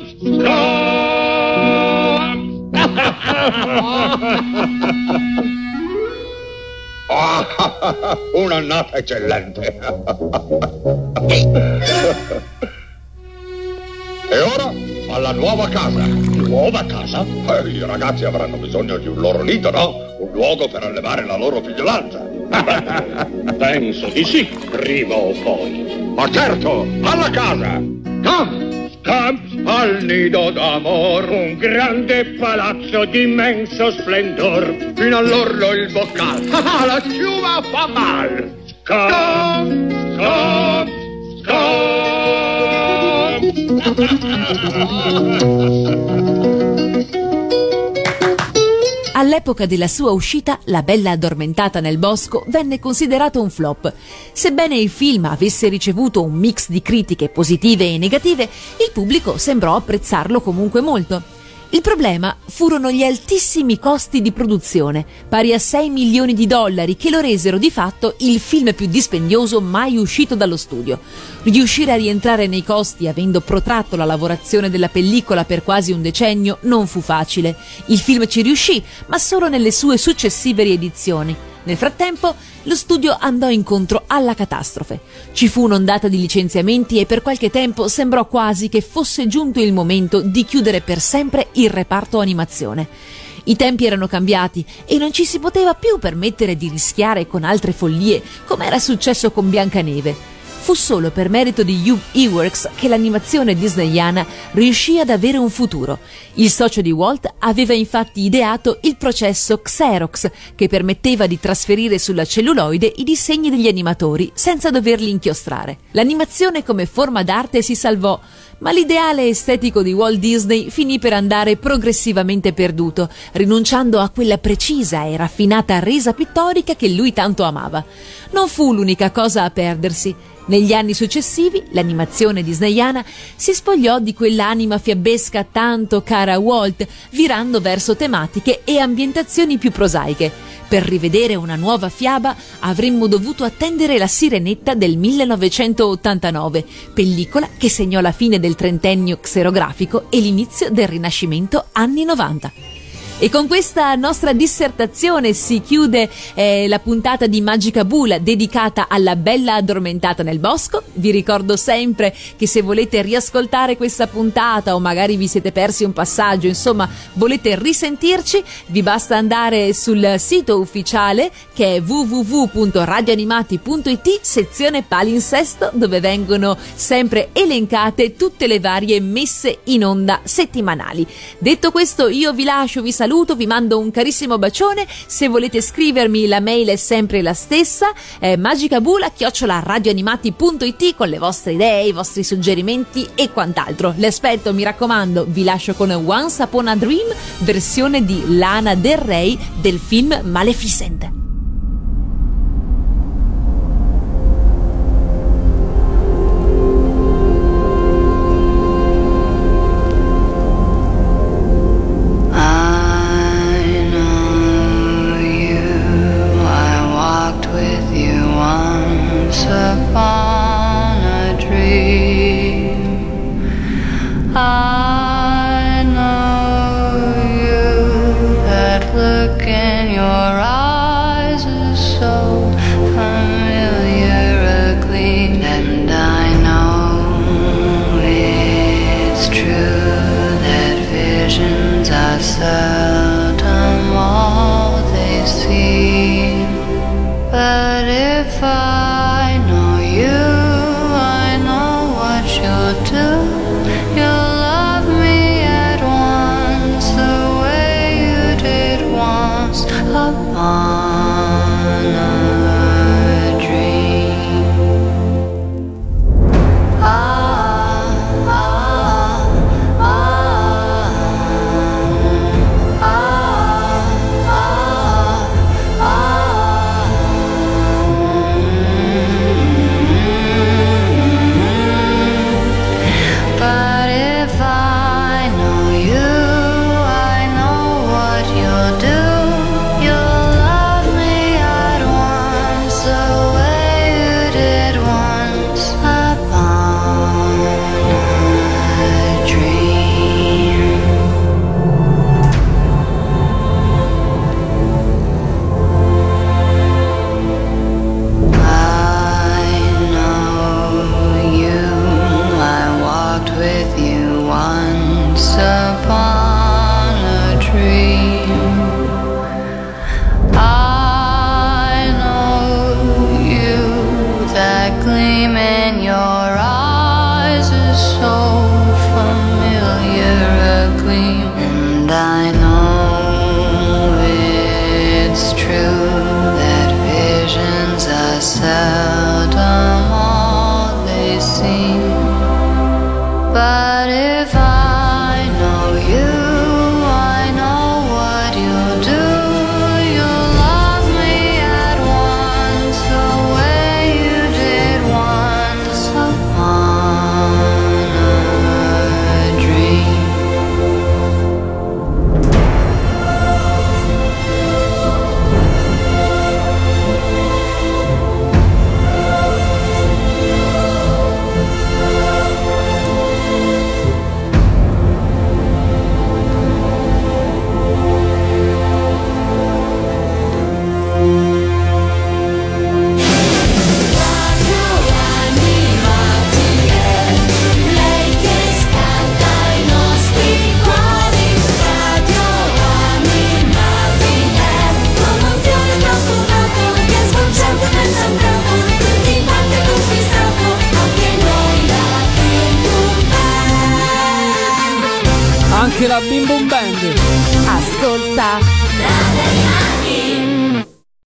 Ah, Un'annata eccellente. e ora alla nuova casa. Nuova casa? Eh, I ragazzi avranno bisogno di un loro nido, no? Un luogo per allevare la loro figliolanza. Penso di sì, prima o poi. Ma certo, alla casa! Scamp, scamp, al nido d'amor, un grande palazzo d'immenso splendor. Fino all'orlo il boccale. Ah, la sciuma fa mal. Scamp, scamp, All'epoca della sua uscita, La bella addormentata nel bosco venne considerato un flop. Sebbene il film avesse ricevuto un mix di critiche positive e negative, il pubblico sembrò apprezzarlo comunque molto. Il problema furono gli altissimi costi di produzione, pari a 6 milioni di dollari, che lo resero di fatto il film più dispendioso mai uscito dallo studio. Riuscire a rientrare nei costi avendo protratto la lavorazione della pellicola per quasi un decennio non fu facile. Il film ci riuscì, ma solo nelle sue successive riedizioni. Nel frattempo, lo studio andò incontro alla catastrofe. Ci fu un'ondata di licenziamenti e per qualche tempo sembrò quasi che fosse giunto il momento di chiudere per sempre il reparto animazione. I tempi erano cambiati e non ci si poteva più permettere di rischiare con altre follie come era successo con Biancaneve. Fu solo per merito di Hugh Eworks che l'animazione disneyana riuscì ad avere un futuro. Il socio di Walt aveva infatti ideato il processo Xerox, che permetteva di trasferire sulla celluloide i disegni degli animatori senza doverli inchiostrare. L'animazione come forma d'arte si salvò, ma l'ideale estetico di Walt Disney finì per andare progressivamente perduto, rinunciando a quella precisa e raffinata resa pittorica che lui tanto amava. Non fu l'unica cosa a perdersi. Negli anni successivi, l'animazione disneyana si spogliò di quell'anima fiabesca tanto cara a Walt, virando verso tematiche e ambientazioni più prosaiche. Per rivedere una nuova fiaba avremmo dovuto attendere La Sirenetta del 1989, pellicola che segnò la fine del trentennio xerografico e l'inizio del Rinascimento anni 90. E con questa nostra dissertazione si chiude eh, la puntata di Magica Bula dedicata alla bella addormentata nel bosco. Vi ricordo sempre che se volete riascoltare questa puntata o magari vi siete persi un passaggio, insomma, volete risentirci, vi basta andare sul sito ufficiale che è www.radioanimati.it sezione palinsesto dove vengono sempre elencate tutte le varie messe in onda settimanali. Detto questo, io vi lascio, vi saluto saluto, vi mando un carissimo bacione. Se volete scrivermi, la mail è sempre la stessa: eh, magicabula-radioanimati.it con le vostre idee, i vostri suggerimenti e quant'altro. Le aspetto, mi raccomando, vi lascio con Once Upon a Dream, versione di Lana Del Rey del film Maleficent.